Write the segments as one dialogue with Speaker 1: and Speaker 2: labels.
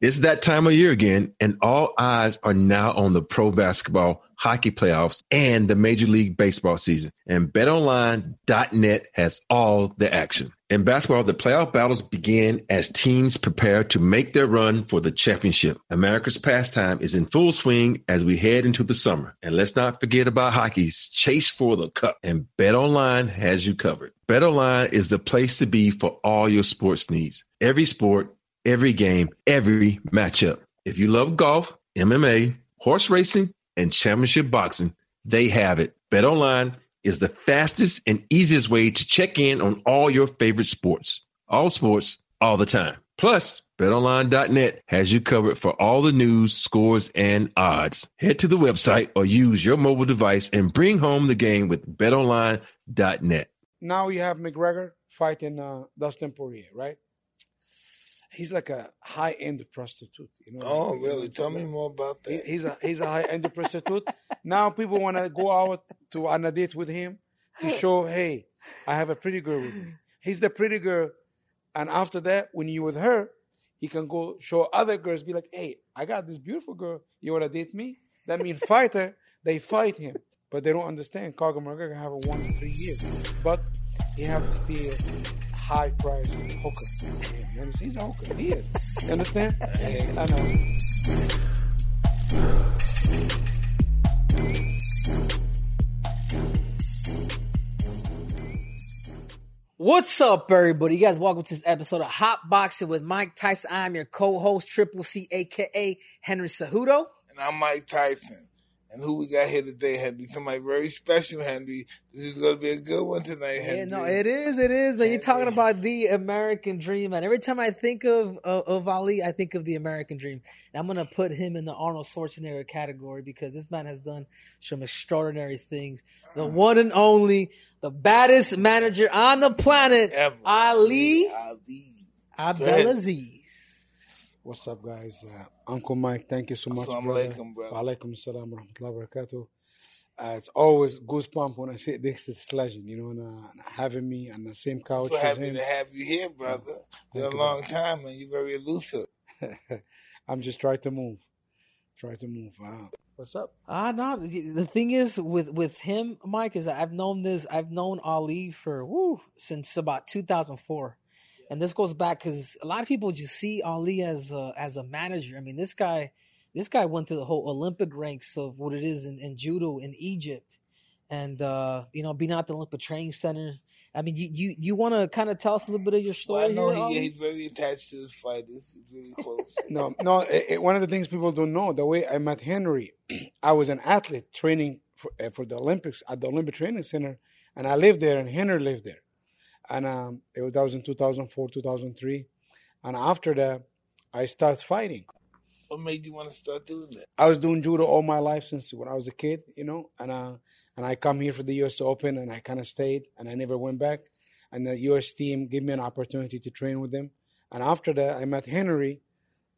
Speaker 1: It's that time of year again, and all eyes are now on the pro basketball, hockey playoffs, and the Major League Baseball season. And betonline.net has all the action. In basketball, the playoff battles begin as teams prepare to make their run for the championship. America's pastime is in full swing as we head into the summer. And let's not forget about hockey's chase for the cup. And BetOnline has you covered. BetOnline is the place to be for all your sports needs. Every sport, every game, every matchup. If you love golf, MMA, horse racing, and championship boxing, they have it. BetOnline is the fastest and easiest way to check in on all your favorite sports. All sports, all the time. Plus, betonline.net has you covered for all the news, scores, and odds. Head to the website or use your mobile device and bring home the game with betonline.net.
Speaker 2: Now you have McGregor fighting uh, Dustin Poirier, right? He's like a high end prostitute. You know.
Speaker 3: Oh, really? Tell me more about that.
Speaker 2: He, he's a he's a high end prostitute. now people want to go out to on a date with him to show, hey, I have a pretty girl with me. He's the pretty girl, and after that, when you with her, he can go show other girls, be like, hey, I got this beautiful girl. You want to date me? That means fighter. They fight him, but they don't understand. McGregor have a one to three years, but he have to still high price hooker. Yeah, he's a hooker. He is. You understand? I know.
Speaker 4: What's up, everybody? You guys, welcome to this episode of Hotboxin' with Mike Tyson. I'm your co-host, Triple C, aka Henry Cejudo.
Speaker 3: And I'm Mike Tyson. And who we got here today, Henry? Somebody very special, Henry. This is going to be a good one tonight, Henry.
Speaker 4: Yeah, no, it is, it is, man. You're talking about the American dream, and every time I think of, of, of Ali, I think of the American dream. And I'm going to put him in the Arnold Schwarzenegger category because this man has done some extraordinary things. The uh-huh. one and only, the baddest manager on the planet,
Speaker 3: Ever.
Speaker 4: Ali,
Speaker 3: Ali.
Speaker 4: Abdelaziz.
Speaker 2: What's up, guys? Uh, Uncle Mike, thank you so much.
Speaker 3: Assalamu alaikum, brother.
Speaker 2: Wa alaikum salam wa rahmatullahi wa barakatuh. Uh, it's always goosebump when I sit next to this legend, you know, and, uh, having me on the same couch.
Speaker 3: So happy him. to have you here, brother. Been a long time, and you're very elusive.
Speaker 2: I'm just trying to move. Try to move. Wow. What's up?
Speaker 4: Ah, uh, no. The thing is with with him, Mike, is I've known this. I've known Ali for woo since about 2004 and this goes back because a lot of people just see Ali as a, as a manager. I mean, this guy, this guy went through the whole Olympic ranks of what it is in, in judo in Egypt, and uh, you know, being at the Olympic Training Center. I mean, you you, you want to kind of tell us a little bit of your story?
Speaker 3: Well, I
Speaker 4: know
Speaker 3: he, he's very attached to this fight. It's, really close.
Speaker 2: no, no. It, it, one of the things people don't know the way I met Henry, I was an athlete training for, uh, for the Olympics at the Olympic Training Center, and I lived there, and Henry lived there and um, it was, that was in 2004, 2003. And after that, I started fighting.
Speaker 3: What made you want to start doing that?
Speaker 2: I was doing judo all my life since when I was a kid, you know, and uh, and I come here for the U.S. Open, and I kind of stayed, and I never went back. And the U.S. team gave me an opportunity to train with them. And after that, I met Henry,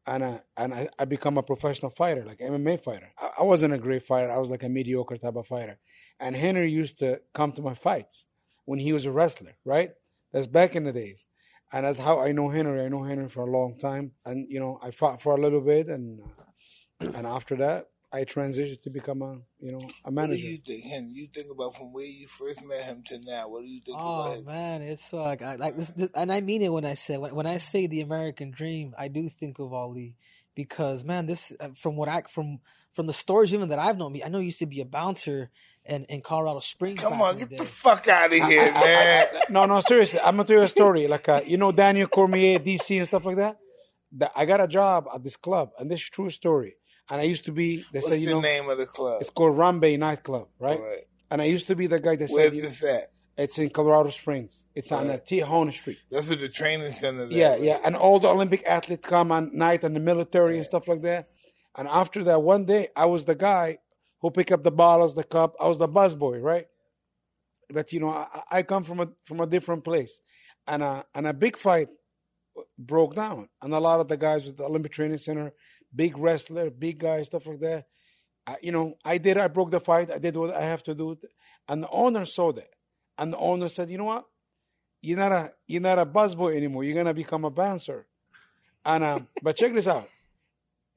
Speaker 2: and I, and I, I become a professional fighter, like MMA fighter. I, I wasn't a great fighter; I was like a mediocre type of fighter. And Henry used to come to my fights when he was a wrestler, right? That's back in the days. And that's how I know Henry. I know Henry for a long time. And, you know, I fought for a little bit. And uh, and after that, I transitioned to become a, you know, a manager.
Speaker 3: What do you think, Henry? You think about from where you first met him to now. What do you think
Speaker 4: oh,
Speaker 3: about him?
Speaker 4: man, it's like, I, like this, this, and I mean it when I say, when, when I say the American dream, I do think of Ali because, man, this, uh, from what I, from, from the stories even that I've known, me I know he used to be a bouncer in, in Colorado Springs.
Speaker 3: Come on, get the fuck out of here, I, man.
Speaker 2: I, I, no, no, seriously. I'm gonna tell you a story. Like, uh, you know, Daniel Cormier, DC, and stuff like that. that? I got a job at this club, and this is true story. And I used to be. They
Speaker 3: What's
Speaker 2: say, you
Speaker 3: the
Speaker 2: know,
Speaker 3: name of the club?
Speaker 2: It's called Rambe Nightclub, right?
Speaker 3: right?
Speaker 2: And I used to be the guy that
Speaker 3: Where's
Speaker 2: said,
Speaker 3: this at?
Speaker 2: It's in Colorado Springs. It's right. on Tijuana Street.
Speaker 3: That's where the training center.
Speaker 2: yeah,
Speaker 3: right?
Speaker 2: yeah, and all the Olympic athletes come on night and the military yeah. and stuff like that. And after that, one day I was the guy who pick up the bottles, the cup. I was the busboy, right? But you know, I, I, come from a from a different place, and a and a big fight broke down, and a lot of the guys with the Olympic Training Center, big wrestler, big guys, stuff like that. I, you know, I did. I broke the fight. I did what I have to do, and the owner saw that, and the owner said, "You know what? You're not a you're not a busboy anymore. You're gonna become a bouncer." And uh, but check this out.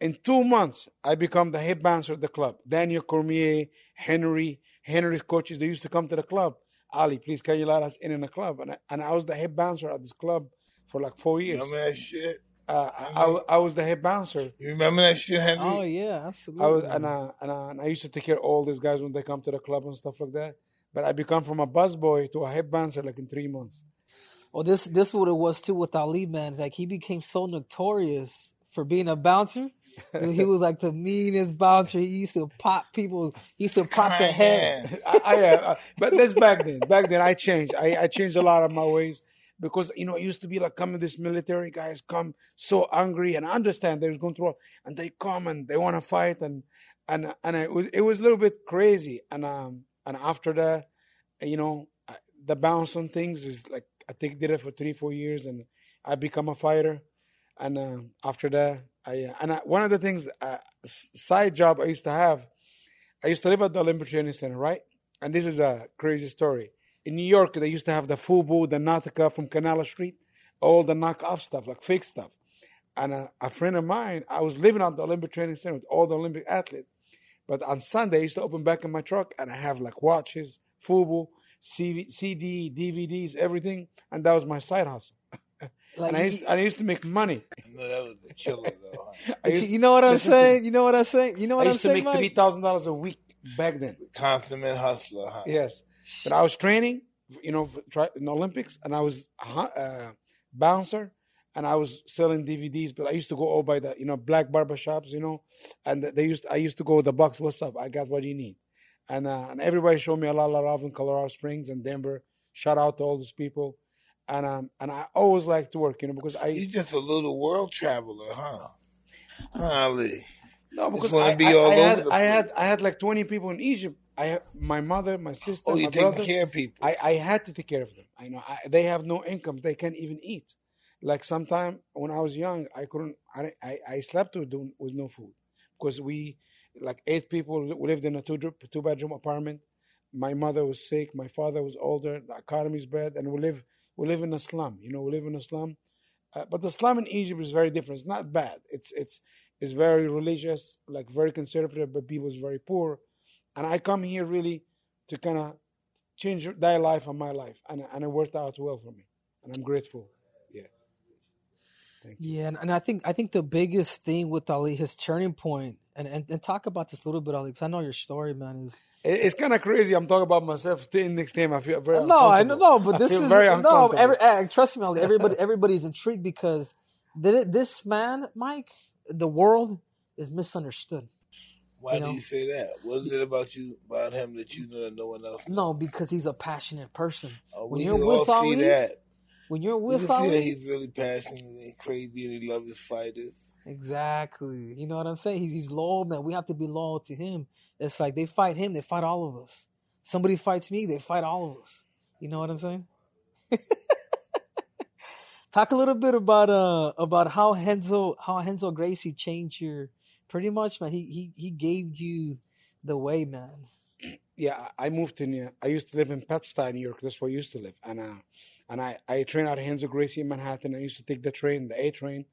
Speaker 2: In two months, I become the head bouncer of the club. Daniel Cormier, Henry, Henry's coaches, they used to come to the club. Ali, please can you let us in in the club? And I, and I was the head bouncer at this club for like four years.
Speaker 3: Remember that shit?
Speaker 2: Uh, I, I, I was the head bouncer.
Speaker 3: You remember that shit, Henry?
Speaker 4: Oh yeah, absolutely.
Speaker 2: I was and I, and I, and I used to take care of all these guys when they come to the club and stuff like that. But I become from a busboy to a head bouncer like in three months.
Speaker 4: Well, this this what it was too with Ali, man. Like he became so notorious for being a bouncer. He was like the meanest bouncer. He used to pop people. He used to pop the head.
Speaker 2: I, I, uh, but that's back then. Back then, I changed. I, I changed a lot of my ways because you know it used to be like coming this military guys come so angry and I understand they was going through and they come and they want to fight and and and it was it was a little bit crazy and um and after that you know the bounce on things is like I think did it for three four years and I become a fighter and uh, after that I and I, one of the things uh, side job I used to have I used to live at the Olympic Training Center right and this is a crazy story in New York, they used to have the Fubu, the Nautica from Canal Street, all the knockoff stuff, like fake stuff. And a, a, friend of mine, I was living at the Olympic Training Center with all the Olympic athletes. But on Sunday, I used to open back in my truck and I have like watches, Fubu, CV, CD, DVDs, everything. And that was my side hustle. Like, and, I used, and I used to make money.
Speaker 3: No, that was the killer, though.
Speaker 4: Used, you know what I'm saying? You know what I'm saying? You know what
Speaker 2: I
Speaker 4: I'm saying?
Speaker 2: I used to make $3,000 a week back then.
Speaker 3: Consummate hustler, huh?
Speaker 2: Yes. But I was training, you know, in the Olympics, and I was a uh, bouncer, and I was selling DVDs. But I used to go all by the, you know, black barber shops, you know, and they used. I used to go with the box. What's up? I got what you need, and uh, and everybody showed me a lot of love in Colorado Springs and Denver. Shout out to all these people, and um and I always like to work, you know, because I.
Speaker 3: You're just a little world traveler, huh? Holly.
Speaker 2: No, because I, be I, I had, I had I had like 20 people in Egypt I have my mother, my sister,
Speaker 3: oh,
Speaker 2: you
Speaker 3: my brothers. care of people.
Speaker 2: I, I had to take care of them. I know I, they have no income; they can't even eat. Like sometime when I was young, I couldn't. I I, I slept with with no food because we like eight people we lived in a two two bedroom apartment. My mother was sick. My father was older. The economy's bad, and we live we live in a slum. You know, we live in a slum. Uh, but the slum in Egypt is very different. It's not bad. It's it's it's very religious, like very conservative, but people is very poor and I come here really to kind of change their life and my life, and and it worked out well for me, and I'm grateful. Yeah.
Speaker 4: Thank you. Yeah, and, and I think I think the biggest thing with Ali, his turning point, and and, and talk about this a little bit, Ali, because I know your story, man, is
Speaker 2: it's kind of crazy. I'm talking about myself. The next time, I feel very
Speaker 4: no, I know, but this is very no. Every, uh, trust me, Ali, everybody, everybody's intrigued because this man, Mike, the world is misunderstood.
Speaker 3: Why you know? do you say that? What is it about you about him that you know that no one else? Knows?
Speaker 4: No, because he's a passionate person.
Speaker 3: Oh, when you're with Ali, that.
Speaker 4: When you're with
Speaker 3: we
Speaker 4: Ali,
Speaker 3: he's really passionate and crazy, and he loves his fighters.
Speaker 4: Exactly. You know what I'm saying? He's he's loyal, man. We have to be loyal to him. It's like they fight him, they fight all of us. Somebody fights me, they fight all of us. You know what I'm saying? Talk a little bit about uh about how Renzo how Renzo Gracie changed your pretty much, man. He he he gave you the way, man.
Speaker 2: Yeah, I moved to in. I used to live in Bed-Stuy, New York. That's where I used to live, and uh, and I I trained out of Renzo Gracie in Manhattan. I used to take the train, the A train,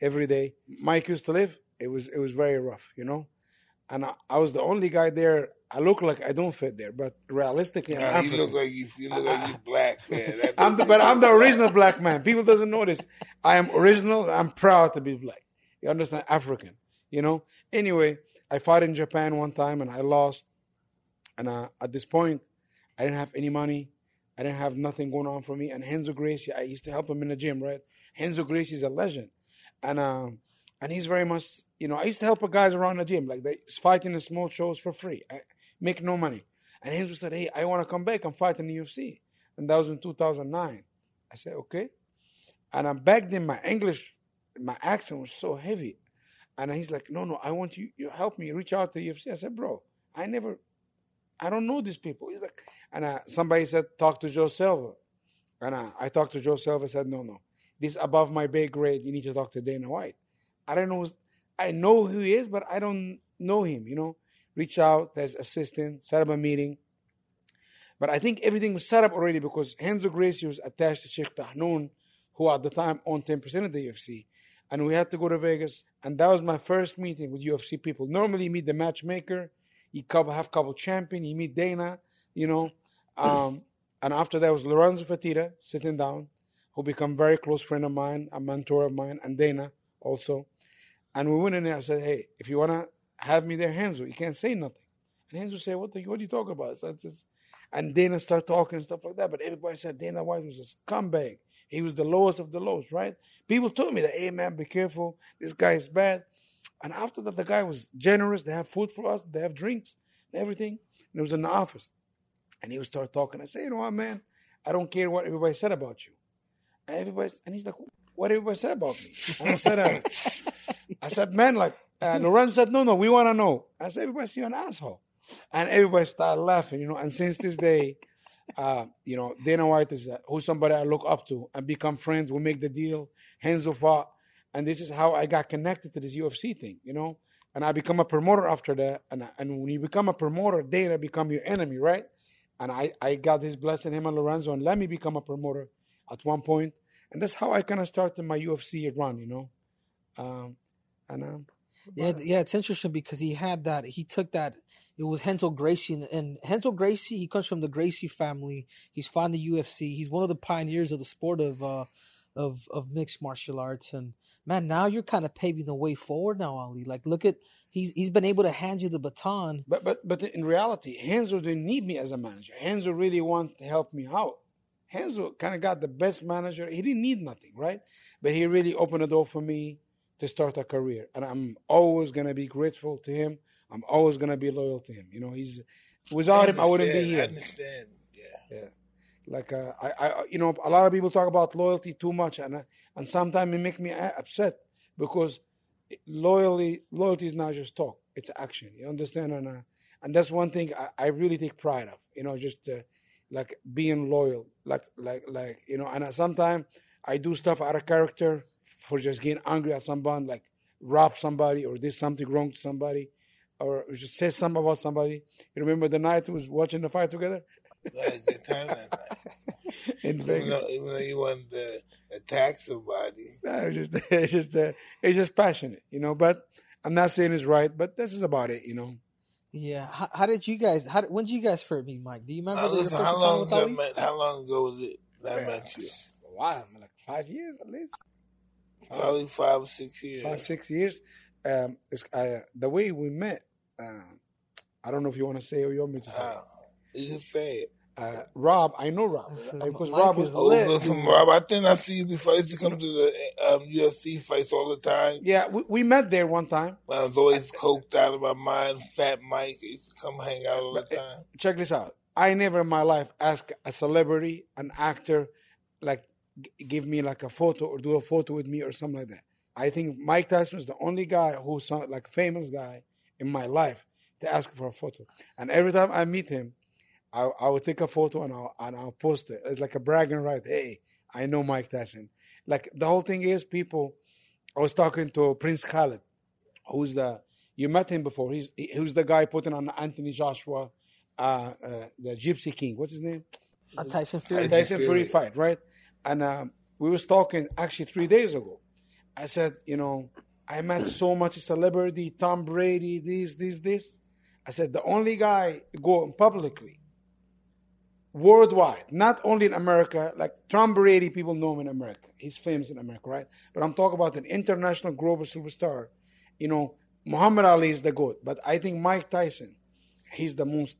Speaker 2: every day. Mike used to live. It was it was very rough, you know, and I, I was the only guy there. I look like I don't fit there, but realistically,
Speaker 3: nah, you look like you, you look like you black man.
Speaker 2: I'm the, but I'm the original black man. People doesn't notice. I am original. I'm proud to be black. You understand? African you know. Anyway, I fought in Japan one time and I lost. And uh, at this point, I didn't have any money. I didn't have nothing going on for me. And Renzo Gracie, I used to help him in the gym, right? Renzo Gracie is a legend, and um, and he's very much, you know, I used to help guys around the gym, like they fighting in small shows for free, I make no money. And Renzo said, "Hey, I want to come back and fight in the UFC," and that was in 2009. I said, "Okay," and I'm back then my English, my accent was so heavy. And he's like, no, no, I want you, you help me reach out to UFC. I said, bro, I never, I don't know these people. He's like, and uh, somebody said, talk to Joe Silva. And uh, I talked to Joe Silva, said, no, no, this above my pay grade. You need to talk to Dana White. I don't know, I know who he is, but I don't know him, you know. Reach out as assistant, set up a meeting. But I think everything was set up already because Renzo Gracie was attached to Sheikh Tahnoun, who at the time owned 10% of the UFC. and we had to go to Vegas, and that was my first meeting with UFC people. Normally, you meet the matchmaker, you couple have couple champion, He meet Dana, you know, um, and after that was Lorenzo Fertitta sitting down, who become very close friend of mine, a mentor of mine, and Dana also. And we went in there. I said, "Hey, if you wanna have me there, Renzo, you can't say nothing." And Renzo said, "What the, what are you talking about?" So just, and Dana started talking and stuff like that. But everybody said Dana White was a scumbag. He was the lowest of the lows, right? People told me that, "Hey man, be careful. This guy is bad." And after that, the guy was generous. They have food for us. They have drinks and everything. And it was in the office. And he would start talking. I say, you know what, man? I don't care what everybody said about you. And everybody, and he's like, what everybody said about me? And I said, uh, I said, man, like, uh, Lorenzo said, no, no, we want to know. I said, everybody see you an asshole. And everybody started laughing, you know. And since this day, uh, you know, Dana White is uh, who's somebody I look up to and become friends. We make the deal. Renzo fought. And this is how I got connected to this UFC thing, you know. And I become a promoter after that. And, and when you become a promoter, Dana become your enemy, right? And I, I got this blessing, him and Lorenzo, and let me become a promoter at one point. And that's how I kind of started my UFC run, you know. Um, and um,
Speaker 4: Yeah, yeah, it's interesting because he had that. He took that. It was Renzo Gracie, and, and Renzo Gracie. He comes from the Gracie family. He's fought in the UFC. He's one of the pioneers of the sport of uh, of of mixed martial arts. And man, now you're kind of paving the way forward now, Ali. Like, look at he's he's been able to hand you the baton.
Speaker 2: But but but in reality, Renzo didn't need me as a manager. Renzo really wanted to help me out. Renzo kind of got the best manager. He didn't need nothing, right? But he really opened the door for me to start a career, and I'm always gonna be grateful to him. I'm always gonna be loyal to him. You know, he's without him, I wouldn't be here.
Speaker 3: I understand. Yeah.
Speaker 2: Yeah. Like uh, I, I, you know, a lot of people talk about loyalty too much, and uh, and sometimes it make me upset because loyalty, loyalty is not just talk; it's action. You understand? And uh, and that's one thing I, I really take pride of. You know, just uh, like being loyal, like like like you know. And uh, sometimes I do stuff out of character for just getting angry at someone, like rob somebody or did something wrong to somebody, or just say something about somebody. You remember the night we was watching the fight together in
Speaker 3: Even
Speaker 2: Vegas.
Speaker 3: though, even though you wanted to attack somebody.
Speaker 2: No, it's just it's just uh, it's just passionate, you know. But I'm not saying it's right, but this is about it, you know.
Speaker 4: Yeah. How, how did you guys? How when did you guys first meet, Mike? Do you remember
Speaker 3: Now,
Speaker 4: the
Speaker 3: listen,
Speaker 4: first
Speaker 3: how long,
Speaker 4: with
Speaker 3: ago met, how long ago was it that I
Speaker 2: Yeah,
Speaker 3: met you?
Speaker 2: it's a while, like five years at least,
Speaker 3: Probably five or six years.
Speaker 2: five six years. Um, it's, uh, the way we met. Uh, I don't know if you want to say or you want me to say.
Speaker 3: Wow. You just say it.
Speaker 2: Uh, Rob, I know Rob because
Speaker 4: Mike
Speaker 2: Rob
Speaker 4: is
Speaker 2: was
Speaker 4: lit.
Speaker 3: listen, Rob, I think I see you before. I used to come to the um, UFC fights all the time.
Speaker 2: Yeah, we, we met there one time.
Speaker 3: I was always coked out of my mind. Fat Mike I used to come hang out all the
Speaker 2: But, uh,
Speaker 3: time.
Speaker 2: Check this out. I never in my life asked a celebrity, an actor, like give me like a photo or do a photo with me or something like that. I think Mike Tyson was the only guy who saw like famous guy in my life to ask for a photo. And every time I meet him, I, I would take a photo and I'll and I'll post it. It's like a bragging right. Hey, I know Mike Tyson. Like the whole thing is people. I was talking to Prince Khalid, who's the you met him before. He's he, who's the guy putting on Anthony Joshua, uh, uh, the Gypsy King. What's his name?
Speaker 4: Uh, Tyson Fury.
Speaker 2: Tyson
Speaker 3: Fury.
Speaker 2: Fury fight, right? And um, we was talking actually three days ago. I said, you know, I met so much celebrity, Tom Brady, this, this, this. I said the only guy going publicly, worldwide, not only in America. Like Tom Brady, people know him in America. He's famous in America, right? But I'm talking about an international global superstar. You know, Muhammad Ali is the goat, but I think Mike Tyson, he's the most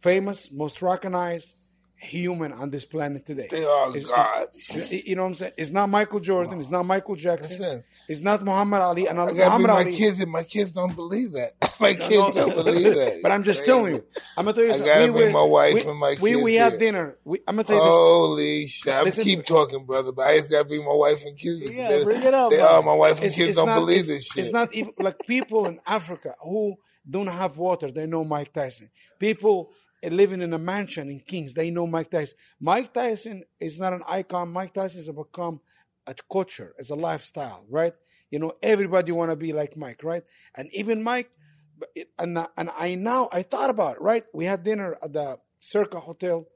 Speaker 2: famous, most recognized human on this planet today.
Speaker 3: They are
Speaker 2: It's-
Speaker 3: gods.
Speaker 2: it's- you know what I'm saying? It's not Michael Jordan. It's not Michael Jackson.
Speaker 3: Listen.
Speaker 2: It's not Muhammad Ali. And
Speaker 3: I
Speaker 2: Muhammad
Speaker 3: my
Speaker 2: Ali.
Speaker 3: kids, and my kids don't believe that. my kids
Speaker 2: No,
Speaker 3: don't believe that.
Speaker 2: but I'm just telling you. I'm gonna tell you
Speaker 3: I
Speaker 2: something.
Speaker 3: gotta
Speaker 2: we
Speaker 3: bring my wife
Speaker 2: we,
Speaker 3: and my
Speaker 2: we,
Speaker 3: kids
Speaker 2: we had dinner. We, I'm gonna tell you this.
Speaker 3: Holy shit! I'm
Speaker 2: Listen-
Speaker 3: keep talking, brother, but I just gotta bring my wife and kids.
Speaker 4: Yeah,
Speaker 3: They-
Speaker 4: bring it up,
Speaker 3: They are my wife and
Speaker 2: It's,
Speaker 3: kids
Speaker 2: it's
Speaker 3: don't
Speaker 2: not,
Speaker 3: believe this shit.
Speaker 2: It's not even like people in Africa who don't have water. They know Mike Tyson. People living in a mansion in Kings. They know Mike Tyson. Mike Tyson is not an icon. Mike Tyson has become a culture. It's a lifestyle, right? You know, everybody want to be like Mike, right? And even Mike, and and I now I thought about it, right? We had dinner at the Circa Hotel,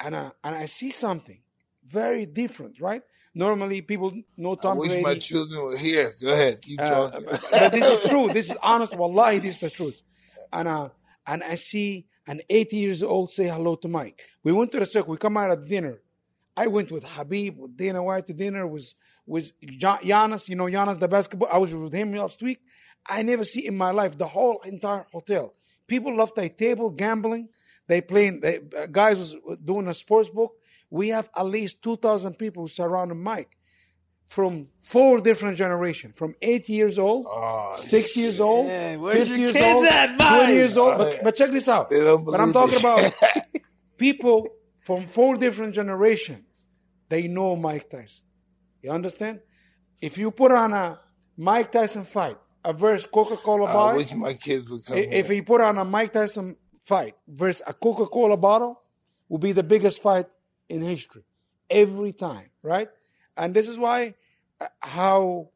Speaker 2: and uh, and I see something very different, right? Normally, people know
Speaker 3: I
Speaker 2: Tom
Speaker 3: wish
Speaker 2: Brady.
Speaker 3: my children were here. Go ahead, keep
Speaker 2: Uh,
Speaker 3: talking.
Speaker 2: but this is true. This is honest. Wallahi, this is the truth. And uh, and I see an 80 years old say hello to Mike. We went to the circle. We come out at dinner. I went with Khabib, with Dana White to dinner. Was Ja- Giannis? You know Giannis, the basketball. I was with him last week. I never see in my life the whole entire hotel. People left their table gambling. They playing. They, uh, guys was doing a sports book. We have at least 2,000 people who Mike from four different generations, from eight years old,
Speaker 3: Oh,
Speaker 2: six years old,
Speaker 4: Yeah, where's
Speaker 2: 50 years old,
Speaker 4: at,
Speaker 2: 20 years old. But, but check this out. But I'm talking about people from four different generations. They know Mike Tyson. You understand? If you put on a Mike Tyson fight, a versus Coca-Cola
Speaker 3: I
Speaker 2: bottle,
Speaker 3: wish my kids would come.
Speaker 2: if
Speaker 3: here.
Speaker 2: you put on a Mike Tyson fight versus a Coca-Cola bottle, will be the biggest fight in history every time, right? And this is why uh, how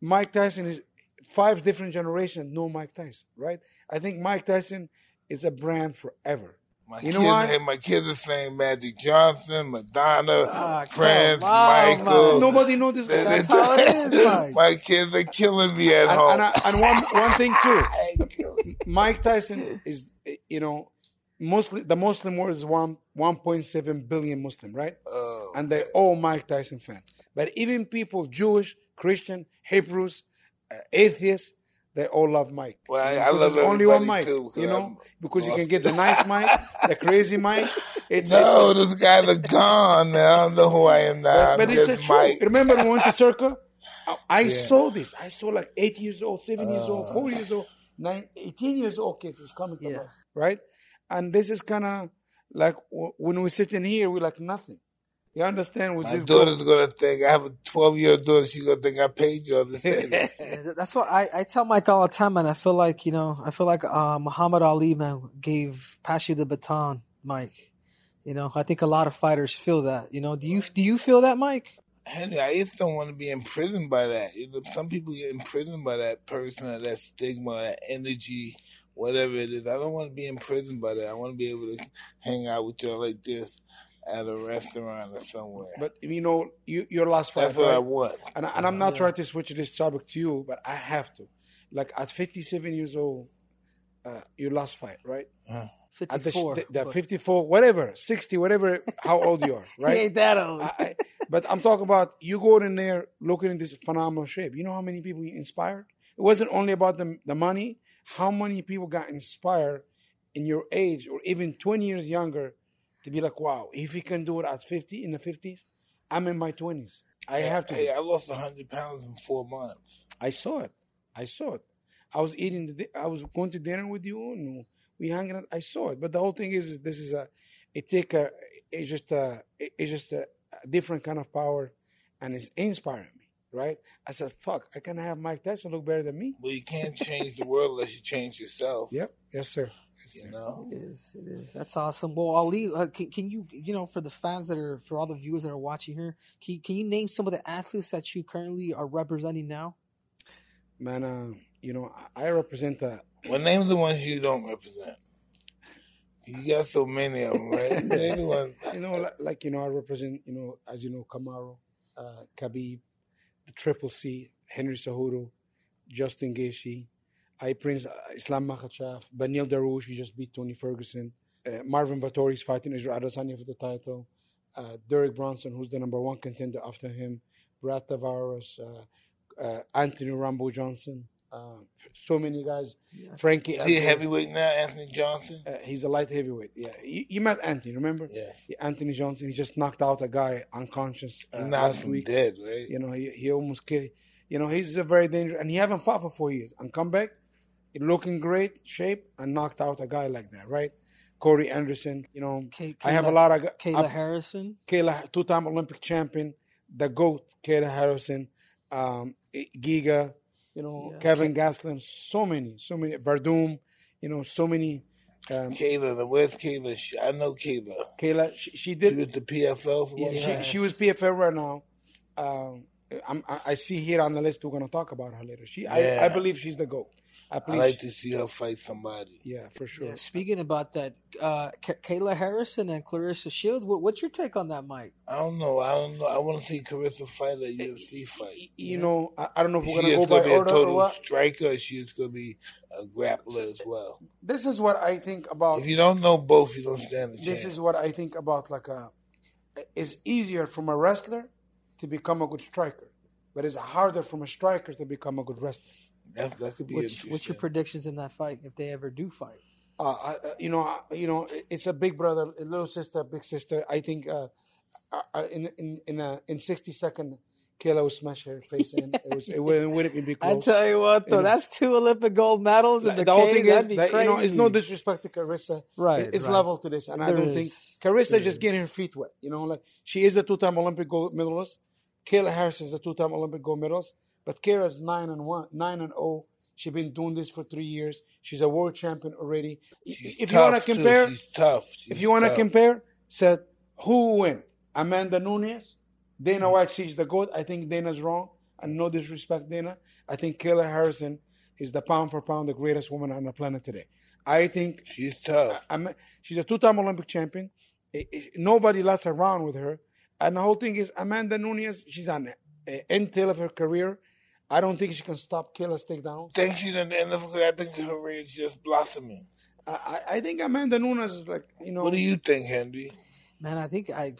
Speaker 2: Mike Tyson is five different generations know Mike Tyson, right? I think Mike Tyson is a brand forever.
Speaker 3: My
Speaker 2: You know
Speaker 3: kids,
Speaker 2: why?
Speaker 3: my kids are saying Magic Johnson, Madonna,
Speaker 4: Ah,
Speaker 3: Prince,
Speaker 4: on,
Speaker 3: Michael.
Speaker 4: Mike.
Speaker 2: Nobody knows this guy.
Speaker 4: That's how it is, Mike.
Speaker 3: My kids are killing me at
Speaker 2: and,
Speaker 3: home.
Speaker 2: and, I- and one one thing too,
Speaker 3: Hey, kill me.
Speaker 2: Mike Tyson is you know mostly the Muslim world is one one point seven billion Muslim, right?
Speaker 3: Oh,
Speaker 2: and they're all Mike Tyson fans. But even people, Jewish, Christian, Hebrews, uh, atheists, they all love Mike.
Speaker 3: Well, I- I love
Speaker 2: only one Mike,
Speaker 3: too,
Speaker 2: you know,
Speaker 3: I'm
Speaker 2: because you can get the nice Mike, the crazy Mike. It's,
Speaker 3: no,
Speaker 2: it's,
Speaker 3: this guys are gone now. I don't know who I am now.
Speaker 2: but, but it's truth.
Speaker 3: Mike.
Speaker 2: Remember, we went to Circa. I, I saw this. I saw like eight years old, seven years
Speaker 3: Uh.
Speaker 2: old, four years old, nine, 18 years old kids was coming to
Speaker 4: Yeah.
Speaker 2: life, right? And this is kind of like when we're sitting here, we're like nothing. You understand? Was
Speaker 3: My
Speaker 2: this
Speaker 3: daughter's gonna think I have a twelve year old daughter. She's gonna think I paid you to say that.
Speaker 4: Yeah, th- that's what I, I tell Mike all the time, man. I feel like you know, I feel like uh, Muhammad Ali, man, gave pass you the baton, Mike. You know, I think a lot of fighters feel that. You know, do you do you feel that, Mike?
Speaker 3: Henry, I just don't want to be imprisoned by that. You know, some people get imprisoned by that person, or that stigma, that energy, whatever it is. I don't want to be imprisoned by that. I want to be able to hang out with y'all like this at a restaurant or somewhere.
Speaker 2: But you know, you, your last fight,
Speaker 3: That's what I want.
Speaker 2: and, I- and I'm not trying to switch this topic to you, but I have to. Like at 57 years old, uh, your last fight, right?
Speaker 4: Fifty
Speaker 2: At the, the, the 54, whatever, 60, whatever, how old you are, right?
Speaker 4: ain't that old.
Speaker 2: I, I, but I'm talking about you going in there looking in this phenomenal shape. You know how many people you inspired? It wasn't only about the, the money. How many people got inspired in your age or even 20 years younger to be like, wow, if he can do it at 50 in the 50s, I'm in my 20s. I have to.
Speaker 3: Hey, I lost hundred pounds in four months.
Speaker 2: I saw it. I saw it. I was eating. The, I was going to dinner with you, and we hanging out. I saw it. But the whole thing is, this is a. It take a. It's just a. It's just a, a different kind of power, and it's inspiring. Right? I said, "Fuck! I can have Mike Tyson look better than me."
Speaker 3: Well, you can't change the world unless you change yourself.
Speaker 2: Yep. Yes, sir. Yes,
Speaker 3: You
Speaker 2: sir.
Speaker 3: know.
Speaker 4: It is. It is. That's awesome. Well, Ali, uh, can, can you, you know, for the fans that are, for all the viewers that are watching here, can you, can you name some of the athletes that you currently are representing now?
Speaker 2: Man, uh, you know, I I represent a.
Speaker 3: Well, name the ones you don't represent. You got so many of them, right? name the ones.
Speaker 2: You know, like, like you know, I represent. You know, as you know, Kamaru, uh, Khabib, the Triple C, Henry Cejudo, Justin Gaethje, I Prince uh, Islam Makhachev, Beneil Dariush, who just beat Tony Ferguson, uh, Marvin Vettori is fighting Israel Adesanya for the title, uh, Derek Brunson, who's the number one contender after him, Brad Tavares, uh, uh, Anthony Rambo Johnson, uh, so many guys. Frankie,
Speaker 3: Is he a heavyweight now, Anthony Johnson?
Speaker 2: uh, he's a light heavyweight. Yeah, you, you met Anthony, remember?
Speaker 3: Yes.
Speaker 2: Yeah, Anthony Johnson. He just knocked out a guy unconscious uh, last
Speaker 3: him
Speaker 2: week.
Speaker 3: dead, right?
Speaker 2: You know, he, he almost killed. You know, he's a very dangerous, and he haven't fought for four years. And come back, looking great shape, and knocked out a guy like that, right? Corey Anderson. You know,
Speaker 4: Kay-
Speaker 2: I have a lot of gu-
Speaker 4: Kayla
Speaker 2: up-
Speaker 4: Harrison.
Speaker 2: Kayla, two-time Olympic champion, the goat, Kayla Harrison, um, Giga, you know,
Speaker 4: Yeah.
Speaker 2: Kelvin Gastelum, so many, so many, Werdum, you know, so many. Um,
Speaker 3: Kayla, the where's Kayla? She- I know Kayla.
Speaker 2: Kayla, she, she
Speaker 3: She
Speaker 2: did
Speaker 3: was the PFL for
Speaker 2: Yeah,
Speaker 3: one
Speaker 2: she, she was PFL right now. Um, I'm, I I see here on the list we're going to talk about her later. She, I, I believe she's the goat. At
Speaker 3: I
Speaker 2: least,
Speaker 3: like to see her fight somebody.
Speaker 2: yeah, for sure.
Speaker 4: Yeah, speaking about that, uh, Ka- Kayla Harrison and Claressa Shields. What, what's your take on that, Mike?
Speaker 3: I don't know. I don't know. I want to see Clarissa fight a UFC fight.
Speaker 2: Y- You know, I, I don't know if
Speaker 3: Is
Speaker 2: we're gonna
Speaker 3: just
Speaker 2: go
Speaker 3: gonna
Speaker 2: by
Speaker 3: be a
Speaker 2: order or
Speaker 3: total
Speaker 2: what.
Speaker 3: striker, or she is gonna be a grappler as well.
Speaker 2: This is what I think about.
Speaker 3: If you don't know both, you don't stand a chance.
Speaker 2: this is what I think about like a it's easier from a wrestler to become a good striker, but it's harder from a striker to become a good wrestler.
Speaker 3: That, that could be
Speaker 4: What's, what's your predictions in that fight if they ever do fight?
Speaker 2: Uh, I, uh, you know, I- you know, it's a big brother, a little sister, big sister. I think uh, uh, in in in a in sixty second, Kayla will smash her face in. It was it wouldn't, wouldn't be
Speaker 4: I
Speaker 2: close.
Speaker 4: tell you what, though,
Speaker 2: You know.
Speaker 4: that's two Olympic gold medals in the,
Speaker 2: the whole thing is that you know it's no disrespect to Carissa.
Speaker 4: Right,
Speaker 2: it's
Speaker 4: right.
Speaker 2: level to this, and I don't
Speaker 4: is.
Speaker 2: think Carissa
Speaker 4: There
Speaker 2: just
Speaker 4: is.
Speaker 2: getting her feet wet. You know, like she is a two-time Olympic gold medalist. Kayla Harris is a two-time Olympic gold medalist, but Kayla's nine and one, nine and zero. She's been doing this for three years. She's a world champion already.
Speaker 3: She's
Speaker 2: if you want to compare,
Speaker 3: she's tough. She's
Speaker 2: if you want to compare, said who will win? Amanda Nunes, Dana mm. White sees the goat. I think Dana's wrong, and no disrespect, Dana. I think Kayla Harrison is the pound for pound the greatest woman on the planet today. I think
Speaker 3: she's tough.
Speaker 2: I'm, she's a two-time Olympic champion. I- I- nobody lasts around with her, and the whole thing is Amanda Nunes. She's on the end tail of her career. I don't think she can stop Kayla's takedowns.
Speaker 3: I think she's in the end of her career. I think her career is just blossoming.
Speaker 2: I, I I think Amanda Nunes is like you know.
Speaker 3: What do you think, Henry?
Speaker 4: Man, I think I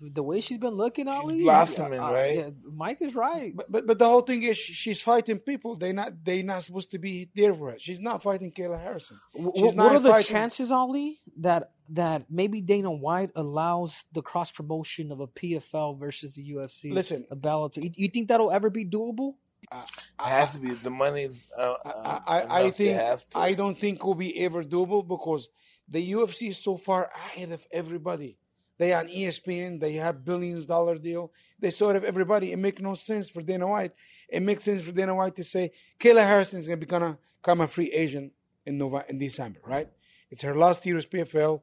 Speaker 4: the way she's been looking, Ali.
Speaker 3: blossoming,
Speaker 4: uh,
Speaker 3: right?
Speaker 4: Yeah, Mike is right.
Speaker 2: But, but but the whole thing is she's fighting people. They not they not supposed to be there for her. She's not fighting Kayla Harrison. She's
Speaker 4: what
Speaker 2: not
Speaker 4: are the
Speaker 2: fighting-
Speaker 4: chances, Ali, that that maybe Dana White allows the cross promotion of a PFL versus the UFC?
Speaker 2: Listen.
Speaker 4: a Bellator. You, you think that'll ever be doable?
Speaker 3: It has to be the money. Uh,
Speaker 2: I
Speaker 3: uh,
Speaker 2: I, I think
Speaker 3: to.
Speaker 2: I don't think it will be ever doable because the UFC is so far ahead of everybody. They on ESPN. They have billions dollar deal. They sort of everybody. It makes no sense for Dana White. It makes sense for Dana White to say Kayla Harrison is going to be gonna become a free agent in Nova in December, right? It's her last year as PFL,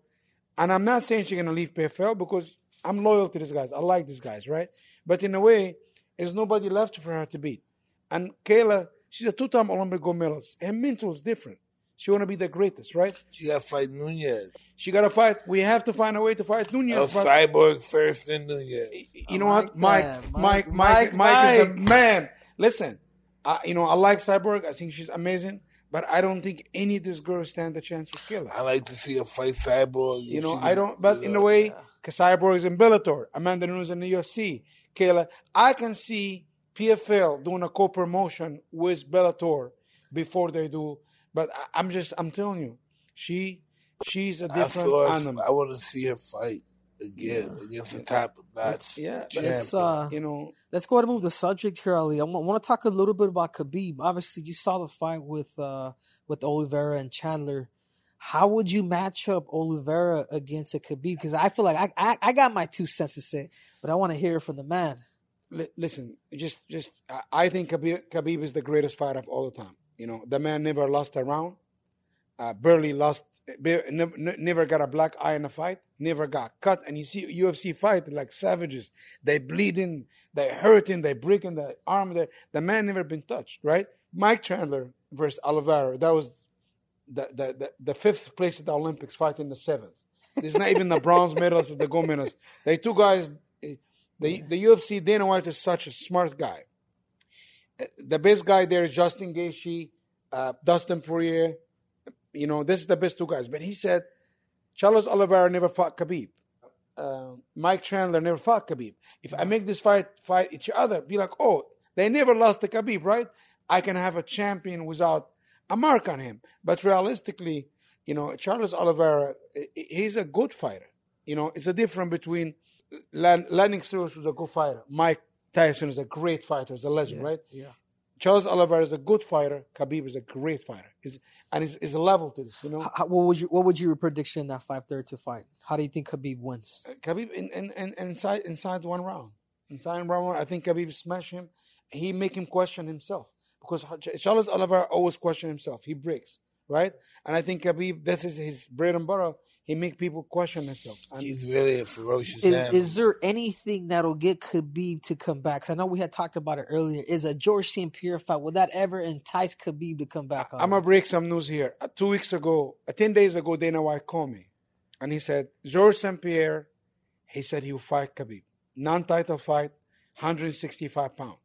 Speaker 2: and I'm not saying she's going to leave PFL because I'm loyal to these guys. I like these guys, right? But in a way, there's nobody left for her to beat. And Kayla, she's a two-time Olympic gold medalist. Her mental is different. She want to be the greatest, right?
Speaker 3: She got to fight Nunes.
Speaker 2: She got to fight. We have to find a way to fight Nunes.
Speaker 3: Oh,
Speaker 2: but
Speaker 3: Cyborg first, then Nunes.
Speaker 2: you know
Speaker 4: I
Speaker 2: what,
Speaker 4: like
Speaker 2: Mike. Mike,
Speaker 4: Mike,
Speaker 2: Mike, Mike,
Speaker 4: Mike,
Speaker 2: is the man. Listen, I, you know, I like Cyborg. I think she's amazing, but I don't think any of these girls stand a chance with Kayla.
Speaker 3: I like to see her fight Cyborg.
Speaker 2: You know, I don't. But in a way, because Cyborg is in Bellator, Amanda Nunes in the UFC, Kayla, I can see PFL doing a co-promotion with Bellator before they do. But I, I'm just, I'm telling you, she, she's a different
Speaker 3: saw
Speaker 2: animal.
Speaker 3: I want to see her fight again against the top notch.
Speaker 2: yeah, but
Speaker 3: champion.
Speaker 4: It's uh,
Speaker 2: you know,
Speaker 4: let's go ahead and move the subject here, Ali. I want to talk a little bit about Khabib. Obviously, you saw the fight with uh with Oliveira and Chandler. How would you match up Oliveira against a Khabib? Because I feel like I, I I got my two cents to say, but I want to hear it from the man.
Speaker 2: Li- listen, just, just, I- think Khabib, Khabib is the greatest fighter of all the time. You know, the man never lost a round, uh, barely lost, never, never got a black eye in a fight, never got cut. And you see UFC fight like savages. They bleeding, they hurting, they breaking the arm. They, the man never been touched, right? Mike Chandler versus Oliveira, that was the, the, the, the fifth place at the Olympics fighting the seventh. It's not even the bronze medals or the gold medals. They two guys, the, the UFC, Dana White is such a smart guy. The best guy there is Justin Gaethje, uh, Dustin Poirier. You know, this is the best two guys. But he said, Charles Oliveira never fought Khabib. Uh, Mike Chandler never fought Khabib. If I make this fight fight each other, be like, oh, they never lost to Khabib, right? I can have a champion without a mark on him. But realistically, you know, Charles Oliveira, he's a good fighter. You know, it's a difference between Lan- Lennox Lewis was a good fighter. Mike Tyson is a great fighter, is a legend, right?
Speaker 4: Yeah.
Speaker 2: Charles Oliveira is a good fighter. Khabib is a great fighter. Is and is is a level to this, you know.
Speaker 4: How, what would you what would your prediction in that five thirty fight? How do you think Khabib wins?
Speaker 2: Uh, Khabib in, in, in, inside inside one round. Inside one round, I think Khabib smash him. He make him question himself because Charles Oliveira always question himself. He breaks. right? And I think Khabib, this is his bread and butter. He make people question themselves. And
Speaker 3: He's really a ferocious
Speaker 4: Is,
Speaker 3: animal.
Speaker 4: is there anything that'll get Khabib to come back? 'Cause I know we had talked about it earlier. Is a Georges St. Pierre fight would that ever entice Khabib to come back? On?
Speaker 2: I'm gonna break some news here. Uh, two weeks ago, uh, ten days ago, Dana White called me, and he said Georges St. Pierre. He said he will fight Khabib, non-title fight, 165 pound.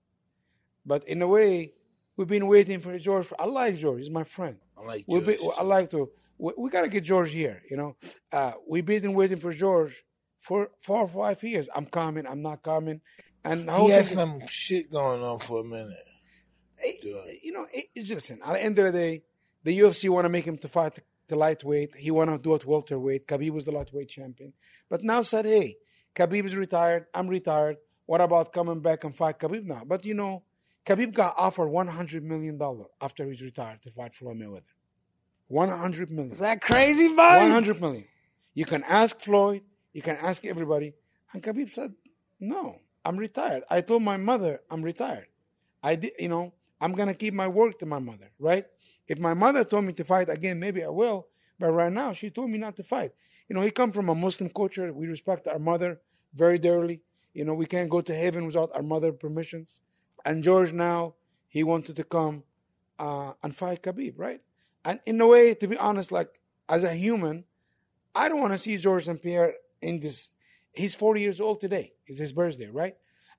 Speaker 2: But in a way, we've been waiting for George. I like George; he's my friend.
Speaker 3: I like
Speaker 2: We'll be, I like to. We, we got to get George here. You know, uh, we've been waiting for George for four or five years. I'm coming. I'm not coming. And
Speaker 3: He had some shit going on for a minute.
Speaker 2: it- you know, it, it's just listen. At the end of the day, the UFC want to make him to fight the lightweight. He want to do it welterweight. Khabib was the lightweight champion, but now said, "Hey, Khabib is retired. I'm retired. What about coming back and fight Khabib now?" But you know, Khabib got offered 100 million dollar after he's retired to fight Floyd Mayweather. 100 million.
Speaker 4: Is that crazy, buddy?
Speaker 2: 100 million. You can ask Floyd, you can ask everybody. And Khabib said, No, I'm retired. I told my mother I'm retired. I did, you know, I'm going to keep my work to my mother, right? If my mother told me to fight again, maybe I will. But right now, she told me not to fight. You know, he come from a Muslim culture. We respect our mother very dearly. You know, we can't go to heaven without our mother permissions. And George now, he wanted to come uh, and fight Khabib, right? And in a way, to be honest, like as a human, I don't want to see Georges St. Pierre in this. He's 40 years old today. It's his birthday, right?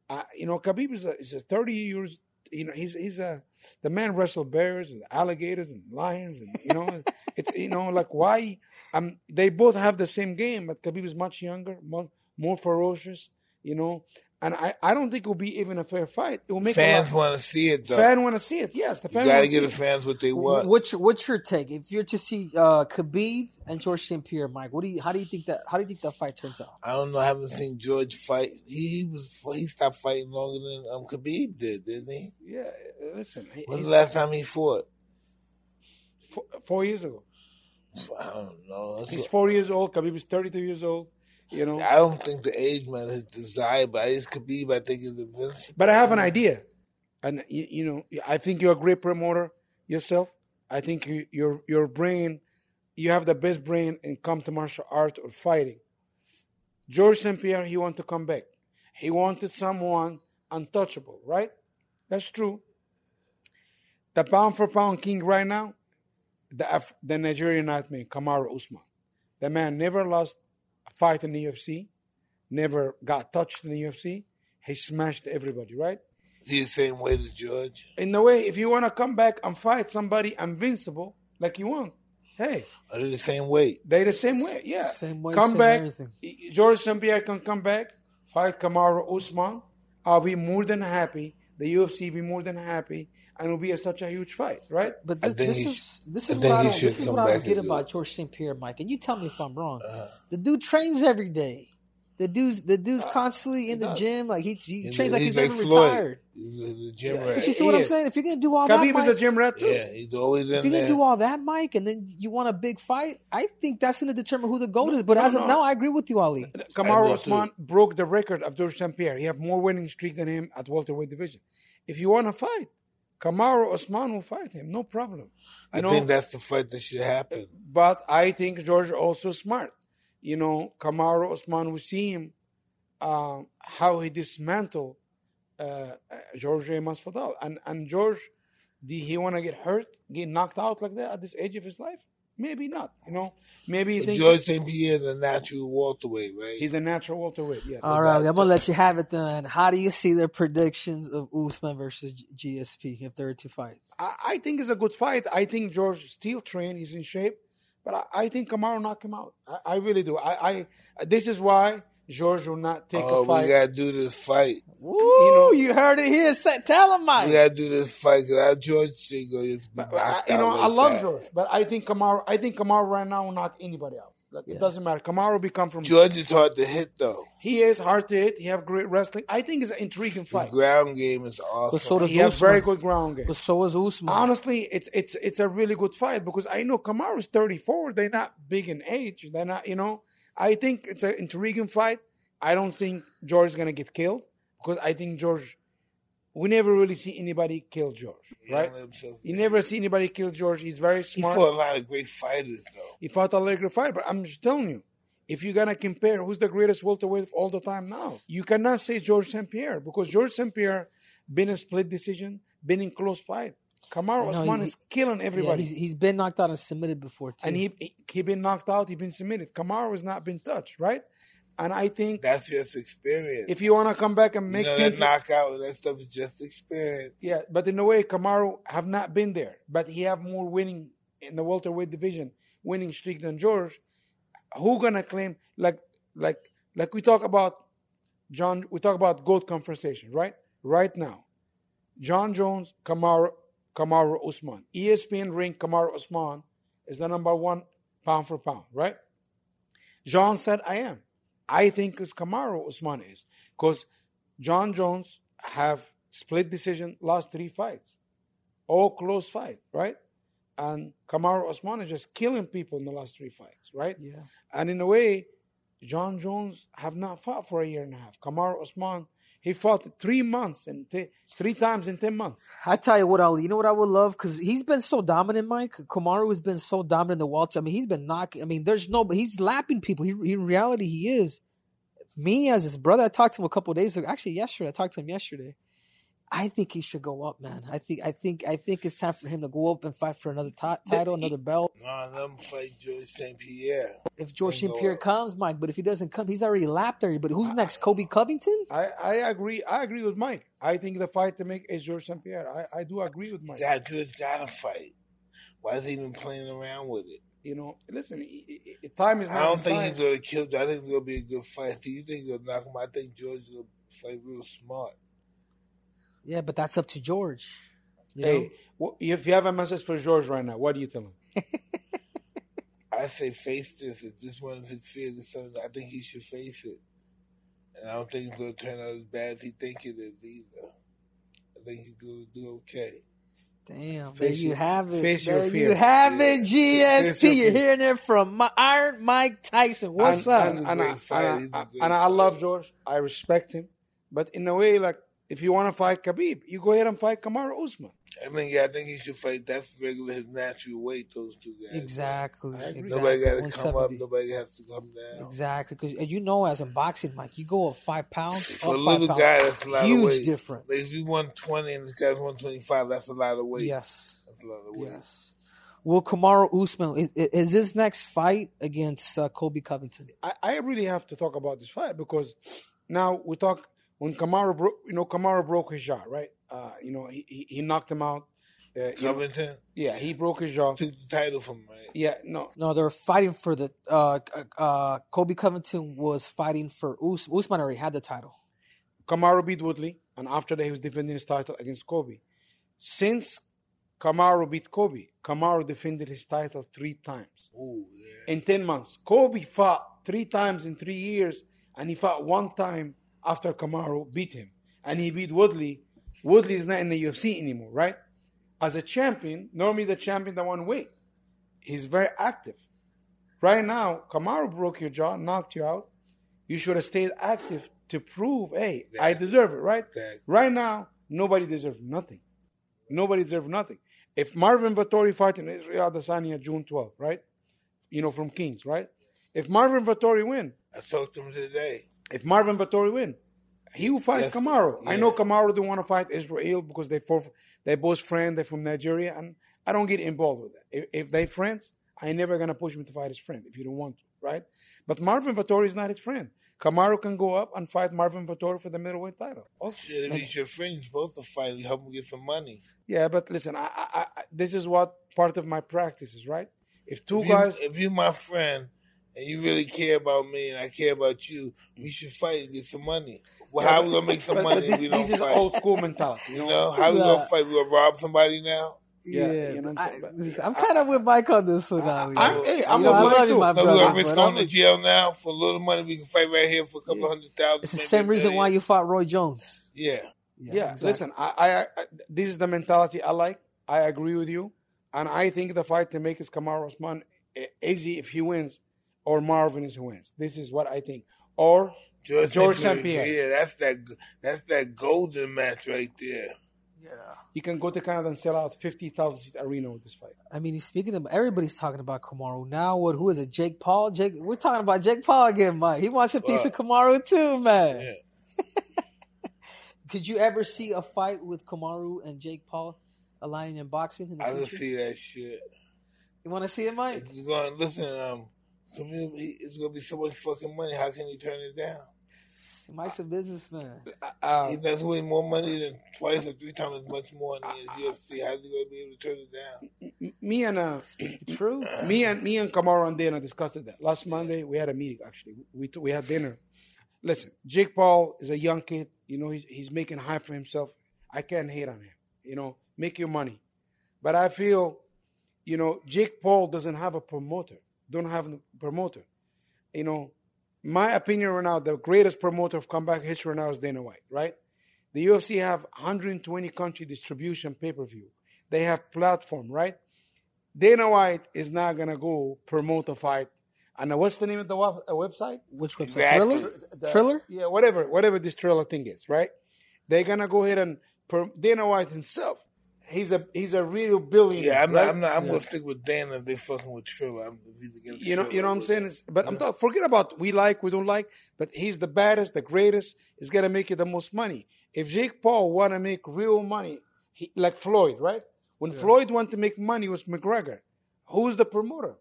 Speaker 2: Uh, you know, Khabib is a, is a 30 years. You know, he's he's a the man wrestled bears and alligators and lions, and you know, it's you know like why? Um, they both have the same game, but Khabib is much younger, more, more ferocious. You know, and I, I don't think it will be even a fair fight. It will make
Speaker 3: Fans want to see it though.
Speaker 2: fan want to see it. Yes, the
Speaker 3: you got
Speaker 2: wanna
Speaker 3: to
Speaker 2: see
Speaker 3: give the fans what they want.
Speaker 4: What's your, what's your take? If you're to see uh, Khabib and Georges St. Pierre, Mike, what do you? How do you think that? How do you think that fight turns out?
Speaker 3: I don't know. I haven't seen George fight. He, he was he stopped fighting longer than um, Khabib did, didn't he?
Speaker 2: Yeah, listen. he-
Speaker 3: When's the last time he fought?
Speaker 2: four, four years ago.
Speaker 3: I don't know. That's
Speaker 2: He's
Speaker 3: what-
Speaker 2: four years old. Khabib is 32 years old. You know,
Speaker 3: I don't think the age matters. Desire, but I just Khabib. I think is invincible.
Speaker 2: but I have an idea, and you, you know, I think you're a great promoter yourself. I think you, your your brain, you have the best brain in come to martial art or fighting. Georges St. Pierre, he wanted to come back. He wanted someone untouchable, right? That's true. The pound for pound king right now, the Af- the Nigerian nightmare, Kamaru Usman. The man never lost fight in the UFC, never got touched in the UFC. He smashed everybody, right?
Speaker 3: He's the same way to George.
Speaker 2: In the way, if you want to come back and fight somebody invincible like you want, hey,
Speaker 3: Are they the same weight?
Speaker 2: they the same way, yeah.
Speaker 4: Same weight,
Speaker 2: come
Speaker 4: same
Speaker 2: back.
Speaker 4: everything.
Speaker 2: Georges St. Pierre can come back, fight Kamaru Usman. I'll be more than happy. The UFC be more than happy, and it'll be a, such a huge fight, right?
Speaker 4: But this, this is
Speaker 3: sh-
Speaker 4: this is what I
Speaker 3: he
Speaker 4: don't this is what I
Speaker 3: back
Speaker 4: don't get about
Speaker 3: it.
Speaker 4: Georges St. Pierre, Mike. And you tell me if I'm wrong.
Speaker 3: Uh,
Speaker 4: The dude trains every day. The dude's the dude's constantly in the
Speaker 2: does.
Speaker 4: gym. Like he, he
Speaker 3: he's-
Speaker 4: trains like he's,
Speaker 3: like
Speaker 4: never
Speaker 3: Floyd.
Speaker 4: retired.
Speaker 3: He's the gym
Speaker 2: Yeah,
Speaker 3: rat.
Speaker 4: But you see
Speaker 2: He
Speaker 4: what I'm saying? If you're gonna do all
Speaker 2: Khabib
Speaker 4: that,
Speaker 2: is a
Speaker 4: Mike,
Speaker 2: gym rat too.
Speaker 3: Yeah, he's always in
Speaker 4: if you're
Speaker 3: there.
Speaker 4: gonna do all that, Mike, and then you want a big fight, I think that's gonna determine who the goat is. But
Speaker 2: no,
Speaker 4: as of
Speaker 2: no.
Speaker 4: now, I agree with you, Ali.
Speaker 3: I
Speaker 2: Kamaru
Speaker 3: know
Speaker 2: Usman broke the record of Georges St. Pierre. He have more winning streak than him at welterweight division. If you want to fight, Kamaru Usman will fight him, no problem. You
Speaker 3: I
Speaker 2: know,
Speaker 3: think that's the fight that should happen.
Speaker 2: but I think George also smart. You know, Kamaru Usman we see him um, how he dismantled uh, uh, George Masvidal, and and George, did he want to get hurt, get knocked out like that at this age of his life? Maybe not. You know, maybe he
Speaker 3: But
Speaker 2: think
Speaker 3: Georges St. Pierre is a natural welterweight, right?
Speaker 2: he's a natural welterweight. Yes.
Speaker 4: All right, I'm gonna let you have it then. How do you see their predictions of Usman versus GSP if there are two fights?
Speaker 2: I, I think it's a good fight. I think George still trained. He's in shape, but I, I think will knock him out. I, I really do. I, I this is why George will not take
Speaker 3: oh,
Speaker 2: a fight.
Speaker 3: we gotta do this fight.
Speaker 4: Woo, you,
Speaker 2: know-
Speaker 4: you heard it here. Say, tell him, Mike.
Speaker 3: We gotta do this fight because George ain't gonna just
Speaker 2: But, I, you know, I love
Speaker 3: that.
Speaker 2: George, but I think Kamaru. I think Kamaru right now will knock anybody out. Like, It doesn't matter. Kamaru become from.
Speaker 3: George is hard to hit though.
Speaker 2: He is hard to hit. He have great wrestling. I think it's an intriguing
Speaker 3: His
Speaker 2: fight.
Speaker 3: ground game is awesome.
Speaker 4: But so does
Speaker 2: He have
Speaker 4: Usman.
Speaker 2: very good ground game.
Speaker 4: But so is Usman.
Speaker 2: Honestly, it's it's it's a really good fight because I know Kamaru's 34. They're not big in age. They're not, you know. I think it's an intriguing fight. I don't think George is gonna get killed because I think George we never really see anybody kill George,
Speaker 3: He
Speaker 2: right?
Speaker 3: don't let himself-
Speaker 2: You never see anybody kill George. He's very smart.
Speaker 3: He
Speaker 2: smart.
Speaker 3: fought a lot of great fighters though.
Speaker 2: He fought a Laker fight, but I'm just telling you, if you're gonna compare who's the greatest welterweight of all the time now, you cannot say Georges St. Pierre because Georges St. Pierre been a split decision, been in close fight. Kamaru
Speaker 4: I know,
Speaker 2: Usman
Speaker 4: he-
Speaker 2: is killing
Speaker 4: Yeah,
Speaker 2: everybody,
Speaker 4: he's he's been knocked out and submitted before too.
Speaker 2: and he he, he been knocked out, he been submitted. Kamaru has not been touched, right? And I think
Speaker 3: That's just experience.
Speaker 2: if you want to come back and
Speaker 3: you
Speaker 2: make
Speaker 3: know
Speaker 2: things,
Speaker 3: that knockout and that stuff is just experience.
Speaker 2: yeah, but in a way, Kamaru have not been there, but he have more winning in the welterweight division, winning streak than George. Who gonna claim like like like we talk about Jon? We talk about goat conversation, right? Right now, Jon Jones, Kamaru, Kamaru Usman, ESPN ranked Kamaru Usman is the number one pound for pound, right? Jon said, "I am." I think it's Kamaru Usman is because Jon Jones have split decision last three fights, all close fight, right? And Kamaru Usman is just killing people in the last three fights, right?
Speaker 4: yeah.
Speaker 2: And in a way, Jon Jones have not fought for a year and a half. Kamaru Usman, he fought three months and t- three times in ten months.
Speaker 4: I tell you what, Ali. You know what I would love because he's been so dominant, Mike. Kamaru has been so dominant in the welter. I mean, he's been knocking. I mean, there's no, he's lapping people. He, in reality, he is. Me as his brother, I talked to him a couple days ago. Actually, yesterday, I talked to him yesterday. I think he should go up, man. I think, I think, I think it's time for him to go up and fight for another ti- title, another belt.
Speaker 3: No, let him fight Georges St. Pierre.
Speaker 4: If
Speaker 3: Georges
Speaker 4: St. Pierre comes, Mike, but if he doesn't come, he's already lapped everybody. Who's next? Colby Covington?
Speaker 2: I, I agree. I agree with Mike. I think the fight to make is Georges St. Pierre. I, I do agree with Mike.
Speaker 3: God, George gotta fight. Why is he even playing around with it?
Speaker 2: You know, listen, i- i- i- time is not.
Speaker 3: I don't
Speaker 2: his
Speaker 3: think
Speaker 2: side.
Speaker 3: he's gonna kill. I think it's gonna be a good fight. Do you think he'll knock him? out? I think George will fight real smart.
Speaker 4: Yeah, but that's up to George. You?
Speaker 2: Hey, wh- if you have a message for George right now, what do you tell him?
Speaker 3: I say face this. If this one of his fears is something, I think he should face it. And I don't think it's gonna turn out as bad as he think it is either. I think he's gonna do okay.
Speaker 4: Damn,
Speaker 2: Face
Speaker 4: there you
Speaker 2: your-
Speaker 4: have it.
Speaker 2: face your
Speaker 4: there
Speaker 2: fear.
Speaker 4: you have it, GSP.
Speaker 2: your
Speaker 4: You're hearing it from my Iron Mike Tyson. What's
Speaker 2: and,
Speaker 4: up?
Speaker 2: And,
Speaker 3: He's
Speaker 2: and,
Speaker 3: great
Speaker 2: I,
Speaker 3: fighter.
Speaker 2: and,
Speaker 3: He's
Speaker 2: I,
Speaker 3: a great
Speaker 2: and I love. George. I respect him. But in a way, like, if you want to fight Khabib, you go ahead and fight Kamaru Usman.
Speaker 3: I think yeah, I think he should fight. That's regular his natural weight. Those two guys.
Speaker 4: exactly. Exactly.
Speaker 3: Nobody got to come up. Nobody has to come down.
Speaker 4: Exactly, because you know, as a boxing, Mike, you go up five pounds.
Speaker 3: For a little
Speaker 4: five
Speaker 3: guy,
Speaker 4: pounds.
Speaker 3: that's a lot
Speaker 4: huge
Speaker 3: of weight.
Speaker 4: difference.
Speaker 3: Like if you 120 and this guy's 125, that's a lot of weight.
Speaker 4: Yes,
Speaker 3: That's a lot of weight.
Speaker 4: yes. Will Kamaru Usman is, is this next fight against uh, Colby Covington?
Speaker 2: I, I really have to talk about this fight because now we talk when Kamaru broke, you know, Kamaru broke his jaw, right? Uh, you know, he, he, he knocked him out. Uh, you know,
Speaker 3: Covington
Speaker 2: yeah, he broke his jaw.
Speaker 3: took the title from him, right?
Speaker 2: Yeah, no,
Speaker 4: No, they're fighting for the. Uh, uh, Colby Covington was fighting for Us- Usman. Already had the title.
Speaker 2: Kamaru beat Woodley, and after that, he was defending his title against Colby. Since Kamaru beat Colby, Kamaru defended his title three times
Speaker 3: Ooh, yeah.
Speaker 2: in 10 months. Colby fought three times in three years, and he fought one time after Kamaru beat him. And he beat Woodley. Woodley is not in the UFC anymore, right? As a champion, normally the champion that won weight. He's very active. Right now, Kamaru broke your jaw, knocked you out. You should have stayed active to prove, hey, I deserve it, right? Right now, nobody deserves nothing. Nobody deserves nothing. If Marvin Vettori fighting Israel Adesanya June 12th, right? You know, from Kings, right? If Marvin Vettori win,
Speaker 3: I talked to him today.
Speaker 2: If Marvin Vettori win, he will fight
Speaker 3: Yes,
Speaker 2: Kamaru. I know Kamaru don't want to fight Israel because they both they both friends. They're from Nigeria, and I don't get involved with that. If, if they friends, I never gonna push him to fight his friend if you don't want to, right? But Marvin Vettori is not his friend. Kamaru can go up and fight Marvin Vettori for the middleweight title. Also,
Speaker 3: Shit, if he's your friend, you're supposed to fight. You help him get some money.
Speaker 2: yeah, but listen, I, I, I, this is what part of my practice is, right? If two
Speaker 3: If, you,
Speaker 2: guys,
Speaker 3: if you're my friend and you really care about me and I care about you, we should fight and get some money. Well, how we gonna make some
Speaker 2: but,
Speaker 3: money
Speaker 2: but
Speaker 3: if
Speaker 2: this,
Speaker 3: we don't
Speaker 2: this is
Speaker 3: fight?
Speaker 2: old school mentality.
Speaker 3: you know, how we gonna fight? We gonna rob somebody now?
Speaker 2: Yeah, you know what I'm
Speaker 4: I,
Speaker 2: saying?
Speaker 4: am kind of with Mike on this one. now,
Speaker 2: I'm-
Speaker 4: you know.
Speaker 2: hey, I'm
Speaker 4: You know,
Speaker 2: with
Speaker 4: I
Speaker 2: Mike
Speaker 4: love you,
Speaker 2: too.
Speaker 4: my
Speaker 3: No, we
Speaker 4: brother.
Speaker 3: gonna risk
Speaker 4: but
Speaker 3: going
Speaker 4: I'm
Speaker 3: to jail now for a little money. We can fight right here for a couple hundred thousand.
Speaker 4: It's the same
Speaker 3: a
Speaker 4: reason why you fought Roy Jones.
Speaker 3: Yeah,
Speaker 2: Yeah,
Speaker 4: exactly.
Speaker 2: listen, I, I, I, this is the mentality I like. I agree with you, and I think the fight to make is Kamaru Usman easy if he wins, or Marvin is who wins. This is what I think. Or
Speaker 3: George,
Speaker 2: George
Speaker 3: St.
Speaker 2: St.
Speaker 3: Pierre.
Speaker 2: Pierre.
Speaker 3: Yeah, that's that. That's that golden match right there.
Speaker 4: Yeah.
Speaker 2: He can go to Canada and sell out fifty thousand seat arena with this fight.
Speaker 4: I mean, he's speaking of everybody's talking about Kamaru now. What? Who is it? Jake Paul. Jake. We're talking about Jake Paul again, Mike. He wants a piece of
Speaker 3: Fuck.
Speaker 4: Kamaru too, man.
Speaker 3: Yeah.
Speaker 4: Could you ever see a fight with Kamaru and Jake Paul aligning in boxing in the
Speaker 3: I can
Speaker 4: future?
Speaker 3: see that shit.
Speaker 4: You want to see it, Mike?
Speaker 3: If you're going listen, um, to me, it's gonna be so much fucking money. How can he turn it down?
Speaker 4: Mike's a businessman.
Speaker 2: Uh,
Speaker 3: He does way more money than twice or three times as much more in the UFC. How's he gonna be able to turn it down?
Speaker 2: me and uh,
Speaker 4: True.
Speaker 2: me and me and Kamaru and Dana discussed that last Monday. We had a meeting actually. We t- we had dinner. Listen, Jake Paul is a young kid. You know, he's he's making high for himself. I can't hate on him. You know, make your money. But I feel, you know, Jake Paul doesn't have a promoter. Don't have a promoter. You know, my opinion right now, the greatest promoter of comeback history right now is Dana White. Right? The UFC have 120 country distribution pay per view. They have platform. Right? Dana White is not gonna go promote a fight. And what's the name of the web- uh, website?
Speaker 4: Which website?
Speaker 3: Exactly.
Speaker 4: Thriller?
Speaker 2: The-
Speaker 4: Thriller?
Speaker 2: Yeah, whatever, whatever this Triller thing is, right? They're gonna go ahead and Dana White himself. He's a he's a real billionaire.
Speaker 3: Yeah, I'm
Speaker 2: right?
Speaker 3: not. I'm not. I'm
Speaker 4: Yeah.
Speaker 3: gonna stick with Dana if they fucking with Triller. I'm if he's against
Speaker 2: You know,
Speaker 3: Triller,
Speaker 2: you know what I'm saying? It's- but I'm talking. Forget about we like, we don't like. But he's the baddest, the greatest. He's gonna make you the most money. If Jake Paul wanna make real money, he, like Floyd, right? When Floyd wanted to make money with McGregor, who's the promoter?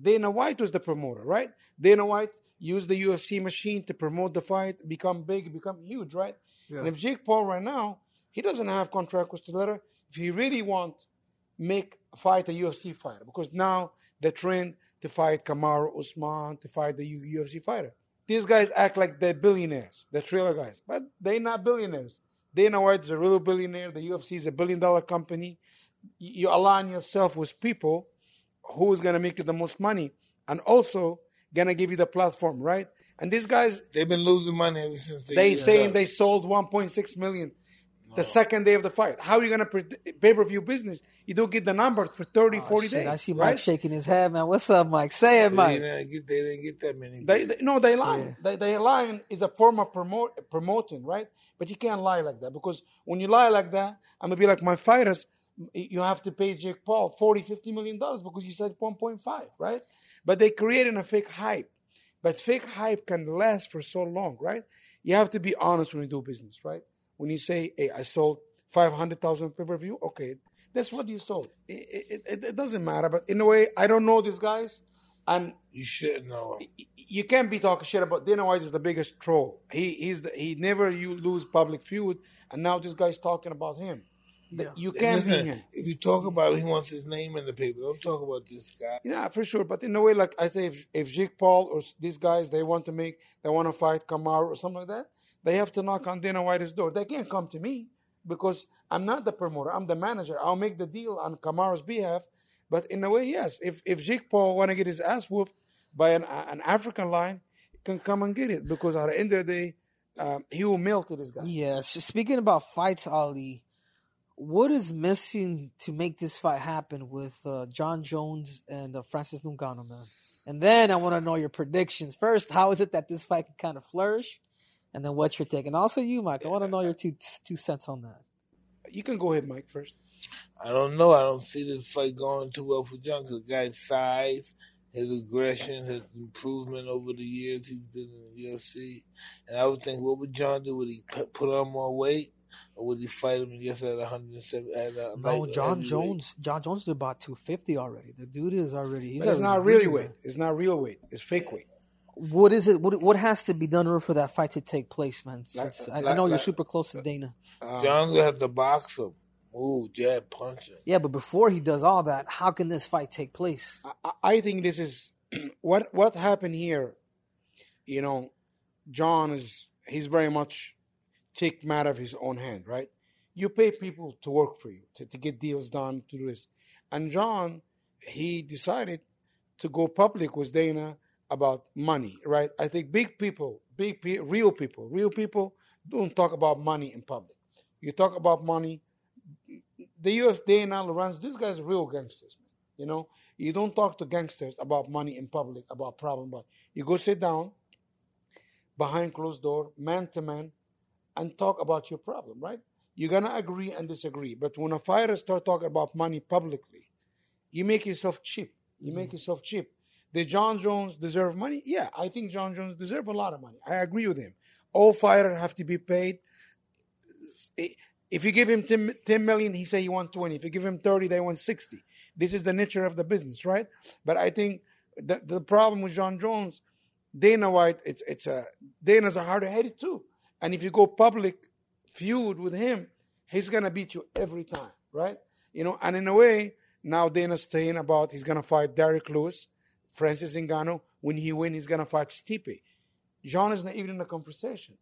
Speaker 2: Dana White was the promoter, right? Dana White used the UFC machine to promote the fight, become big, become huge, right? And if Jake Paul right now, he doesn't have contract with Stillera. If he really want make fight a UFC fighter, because now the trend to fight Kamaru Usman, to fight the UFC fighter. These guys act like they're billionaires, the trailer guys, but they're not billionaires. Dana White is a real billionaire. The UFC is a billion dollar company. You you align yourself with people who's gonna make you the most money and also gonna give you the platform, right? And these guys,
Speaker 3: They've been losing money ever since they.
Speaker 2: they saying they sold 1.6 million the second day of the fight. How are you gonna pay per view business? You don't get the number for 30, 40
Speaker 4: Oh, Shit,
Speaker 2: days.
Speaker 4: I see
Speaker 2: right?
Speaker 4: Mike shaking his head, man. What's up, Mike? Say it,
Speaker 3: They
Speaker 4: Mike.
Speaker 3: didn't get. They didn't get that many.
Speaker 2: They, they no, they lie. They, they lying is a form of promote, promoting, right? But you can't lie like that because when you lie like that, I'm gonna be like my fighters. You have to pay Jake Paul 40, 50 million dollars because you said 1.5, right? But they creating a fake hype. But fake hype can last for so long, right? You have to be honest when you do business, right? When you say, "Hey, I sold 500,000 pay per view," okay, that's what you sold. It, it, it, it doesn't matter. But in a way, I don't know these guys, and
Speaker 3: you should know. him.
Speaker 2: you can't be talking shit about Dana White is the biggest troll. He he's the, he never you lose public feud, and now this guy's talking about him. The- You can't be
Speaker 3: Listen,
Speaker 2: him.
Speaker 3: if you talk about it, he wants his name in the paper. Don't talk about this guy.
Speaker 2: Yeah, for sure. But in a way, like I say, if, if Jake Paul or these guys they want to make they want to fight Kamaru or something like that, they have to knock on Dana White's door. They can't come to me because I'm not the promoter. I'm the manager. I'll make the deal on Kamaru's behalf. But in a way, yes. If if Jake Paul want to get his ass whooped by an an African line, he can come and get it because at the end of the day, um, he will mail to this guy.
Speaker 4: Yeah. So speaking about fights, Ali, what is missing to make this fight happen with uh, Jon Jones and uh, Francis Ngannou, man? And then I want to know your predictions. First, how is it that this fight can kind of flourish? And then what's your take? And also you, Mike. I want to know your two two cents on that.
Speaker 2: You can go ahead, Mike, first.
Speaker 3: I don't know. I don't see this fight going too well for Jon. 'cause The guy's size, his aggression, his improvement over the years he's been in the UFC. And I would think, what would Jon do? Would he put on more weight? Or would he fight him just at 107? At a
Speaker 4: No, Jon
Speaker 3: heavyweight?
Speaker 4: Jones. Jon Jones is about two fifty already. The dude is already. He's
Speaker 2: But it's not really weight. It's not real weight. It's fake weight.
Speaker 4: What is it? What what has to be done for that fight to take place, man?
Speaker 2: Like-
Speaker 4: Since I, I
Speaker 2: like-
Speaker 4: know you're super close to Dana.
Speaker 2: Um,
Speaker 3: Jon's going to have to box him. Move, jab, punch him.
Speaker 4: Yeah, but before he does all that, how can this fight take place?
Speaker 2: I, I think this is what what happened here. You know, Jon is he's very much take matter of his own hand, right? You pay people to work for you to, to get deals done to do this, and Jon he decided to go public with Dana about money, right? I think big people, big pe- real people, real people don't talk about money in public. You talk about money. The U.S. Dana Lorenzo, these guys are real gangsters. You know, you don't talk to gangsters about money in public, about problem. But you go sit down. behind closed door, man to man, and talk about your problem, right? You're gonna agree and disagree. But when a fighter start talking about money publicly, you make yourself cheap. You make mm-hmm. yourself cheap. Did Jon Jones deserve money? Yeah, I think Jon Jones deserve a lot of money. I agree with him. All fighters have to be paid. If you give him 10, 10 million, he say he want 20. If you give him 30, they want 60. This is the nature of the business, right? But I think the, the problem with Jon Jones, Dana White, it's it's a Dana's a hard-headed too. And if you go public feud with him, he's gonna beat you every time, right? You know, and in a way, now Dana's saying about he's gonna fight Derrick Lewis, Francis Ngannou. When he win, he's gonna fight Stipe. Jon is not even in the conversation.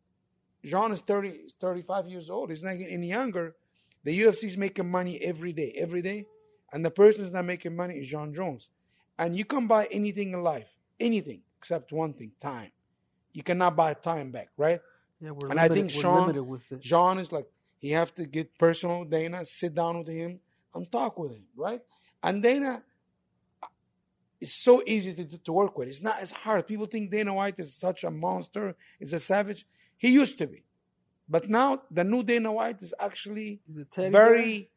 Speaker 2: Jon is 30, 35 years old. He's not getting any younger. The UFC is making money every day, every day. And the person who's not making money is Jon Jones. And you can buy anything in life, anything except one thing, time. You cannot buy time back, right?
Speaker 4: Yeah, we're
Speaker 2: and
Speaker 4: limited,
Speaker 2: I think Sean,
Speaker 4: limited with it.
Speaker 2: Jon is like, he have to get personal with Dana, sit down with him, and talk with him, right? And Dana is so easy to, to work with. It's not as hard. People think Dana White is such a monster, is a savage. He used to be. But now the new Dana White is actually
Speaker 4: Is it teddy
Speaker 2: very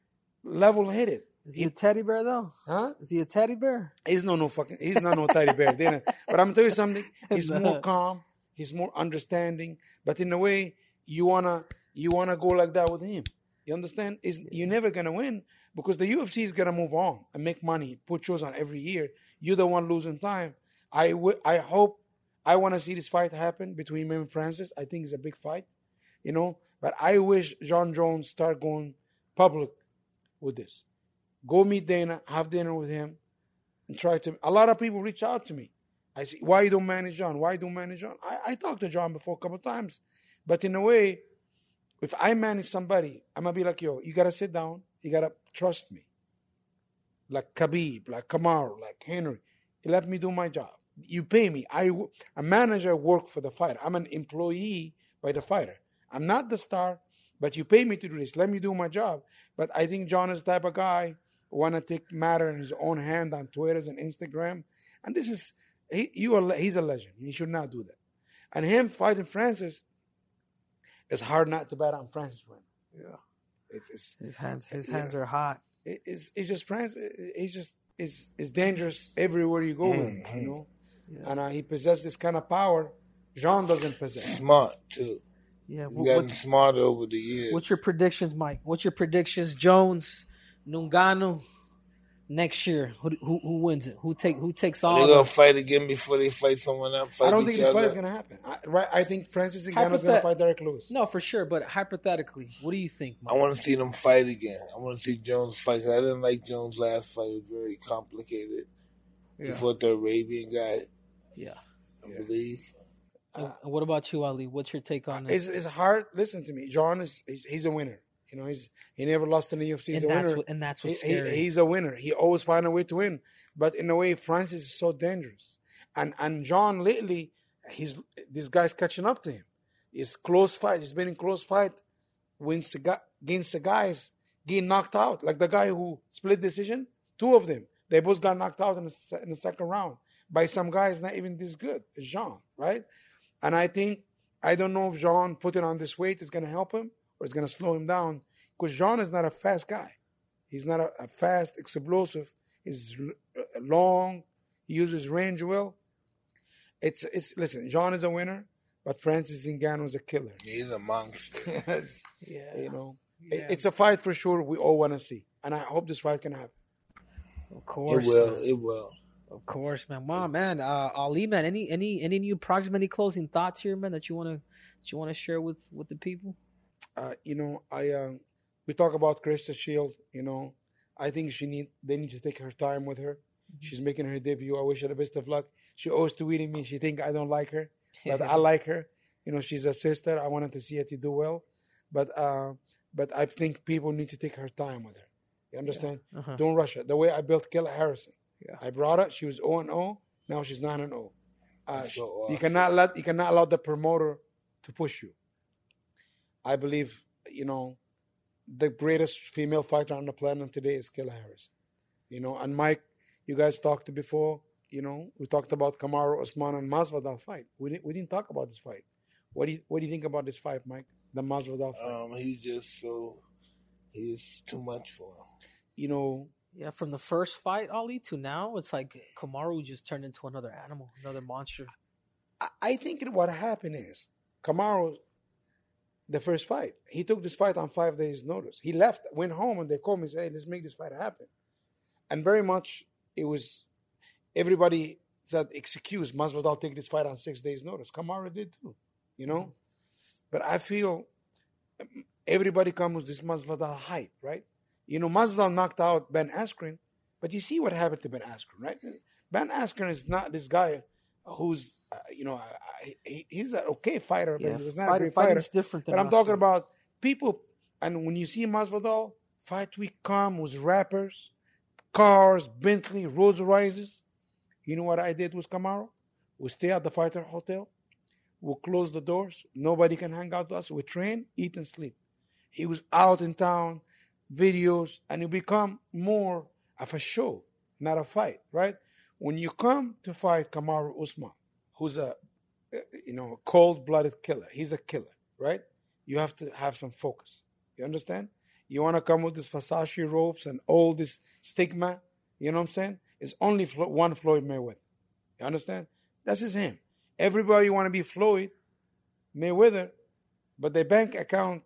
Speaker 2: level headed.
Speaker 4: Is he a teddy bear though?
Speaker 2: Huh?
Speaker 4: Is he a teddy bear?
Speaker 2: He's no no fucking he's not no teddy bear. Dana. But I'm gonna tell you something, he's
Speaker 4: No.
Speaker 2: more calm, he's more understanding. But in a way, you wanna you wanna go like that with him. You understand? Is you're never gonna win because the UFC is gonna move on and make money, put shows on every year. You're the one losing time. I I hope I want to see this fight happen between him and Francis. I think it's a big fight, you know. But I wish Jon Jones start going public with this. Go meet Dana, have dinner with him, and try to. A lot of people reach out to me. I see why you don't manage Jon. Why you don't manage Jon? I, I talked to Jon before a couple times, but in a way, if I manage somebody, I'm gonna be like, yo, you gotta sit down. You gotta trust me. Like Khabib, like Kamaru, like Henry. Let me do my job. You pay me. I, a manager work for the fighter. I'm an employee by the fighter. I'm not the star, but you pay me to do this. Let me do my job. But I think Jon is the type of guy want to take matter in his own hand on Twitter and Instagram. And this is he, you are he's a legend. He should not do that. And him fighting Francis, it's hard not to bet on Francis now.
Speaker 4: Yeah.
Speaker 2: It's it's
Speaker 4: His hands, his
Speaker 2: Yeah.
Speaker 4: hands are hot.
Speaker 2: it- it's, it's just Francis. It's just it's it's dangerous everywhere you go with him. You know,
Speaker 4: Yeah.
Speaker 2: and uh, he possesses this kind of power. Jean doesn't possess.
Speaker 3: Smart too.
Speaker 4: Yeah.
Speaker 3: He
Speaker 4: What,
Speaker 3: gotten
Speaker 4: what's,
Speaker 3: smarter over the years.
Speaker 4: what's your predictions, Mike? What's your predictions? Jones, Ngannou, next year. Who, who, who wins it? Who take who takes
Speaker 3: Are
Speaker 4: all?
Speaker 3: they gonna fight again before they fight someone else? Fight
Speaker 2: I don't think this fight is gonna happen. I, right? I think Francis Ngannou is gonna fight Derrick Lewis.
Speaker 4: No, for sure. But hypothetically, what do you think, Mike?
Speaker 3: I want to see them fight again. I want to see Jones fight. I didn't like Jones' last fight. It was very complicated. He fought the Arabian guy,
Speaker 4: Yeah.
Speaker 3: I
Speaker 2: Yeah.
Speaker 3: believe.
Speaker 4: And and what about you, Ali? What's your take on this?
Speaker 2: It's, it's hard. Listen to me. Jon is he's, he's a winner. You know, he's he never lost in the UFC. He's
Speaker 4: and
Speaker 2: a winner.
Speaker 4: what, and that's
Speaker 2: He-
Speaker 4: what's
Speaker 2: he-
Speaker 4: scary.
Speaker 2: he's a winner. He always find a way to win. But in a way, Francis is so dangerous. And and Jon lately, he's this guy's catching up to him. It's close fight. He's been in close fight wins the against the guys getting knocked out. Like the guy who split decision, two of them. They both got knocked out in the, in the second round by some guys not even this good. Jean, right? And I think I don't know if Jean putting on this weight is going to help him or it's going to slow him down because Jean is not a fast guy. He's not a, a fast, explosive. He's uh, long. He uses range well. It's it's listen. Jean is a winner, but Francis Ngannou is a killer.
Speaker 3: He's a monster.
Speaker 4: yeah.
Speaker 2: you know,
Speaker 4: Yeah.
Speaker 2: It- it's a fight for sure. We all want to see, and I hope this fight can happen.
Speaker 4: Of course, it
Speaker 3: will.
Speaker 4: man.
Speaker 3: It will.
Speaker 4: Of course, man. Wow, man. Uh, Ali, man. Any any any new projects? Any closing thoughts here, man? That you wanna that you wanna share with with the people?
Speaker 2: Uh, you know, I uh, we talk about Claressa Shield. You know, I think she need they need to take her time with her. She's making her debut. I wish her the best of luck. She always tweeting me. She think I don't like her, but I like her. You know, she's a sister. I wanted to see her to do well, but uh, but I think people need to take her time with her. You understand?
Speaker 4: Uh-huh.
Speaker 2: Don't rush her. The way I built Kayla Harrison.
Speaker 4: Yeah.
Speaker 2: I brought her. She was 0 and 0. Now she's 9 and 0. Uh,
Speaker 3: That's so
Speaker 2: You cannot let you cannot allow the promoter to push you. I believe you know the greatest female fighter on the planet today is Kayla Harris. You know, and Mike, you guys talked before. You know, we talked about Kamaru Usman and Masvidal fight. We didn't we didn't talk about this fight. What do you What do you think about this fight, Mike? The Masvidal fight.
Speaker 3: Um, he's just so he's too much for him.
Speaker 2: you know,
Speaker 4: Yeah, from the first fight, Ali, to now, it's like Kamaru just turned into another animal, another monster.
Speaker 2: I, I think what happened is Kamaru, the first fight, he took this fight on five days' notice. He left, went home, and they called me and said, "Hey, let's make this fight happen." And very much, it was everybody said, "Excuse Masvidal take this fight on six days' notice." Kamaru did too, you know. Mm-hmm. But I feel everybody comes with this Masvidal hype, right? You know, Masvidal knocked out Ben Askren, but you see what happened to Ben Askren, right? Mm-hmm. Ben Askren is not this guy who's, uh, you know, I- I- he's an okay fighter, but he was not a great fighter.
Speaker 4: different
Speaker 2: But I'm talking about people, and when you see Masvidal, fight week come with rappers, cars, Bentley, Rolls Royces. You know what I did with Kamaru? We stay at the fighter hotel. We'll close the doors. Nobody can hang out with us. We train, eat, and sleep. He was out in town, videos, and it become more of a show, not a fight, right? When you come to fight Kamaru Usman, who's a uh, you know cold-blooded killer, he's a killer, right? You have to have some focus. You understand? You want to come with this Versace ropes and all this stigma, you know what I'm saying? It's only Flo- one Floyd Mayweather. You understand? That's just him. Everybody want to be Floyd Mayweather, but their bank account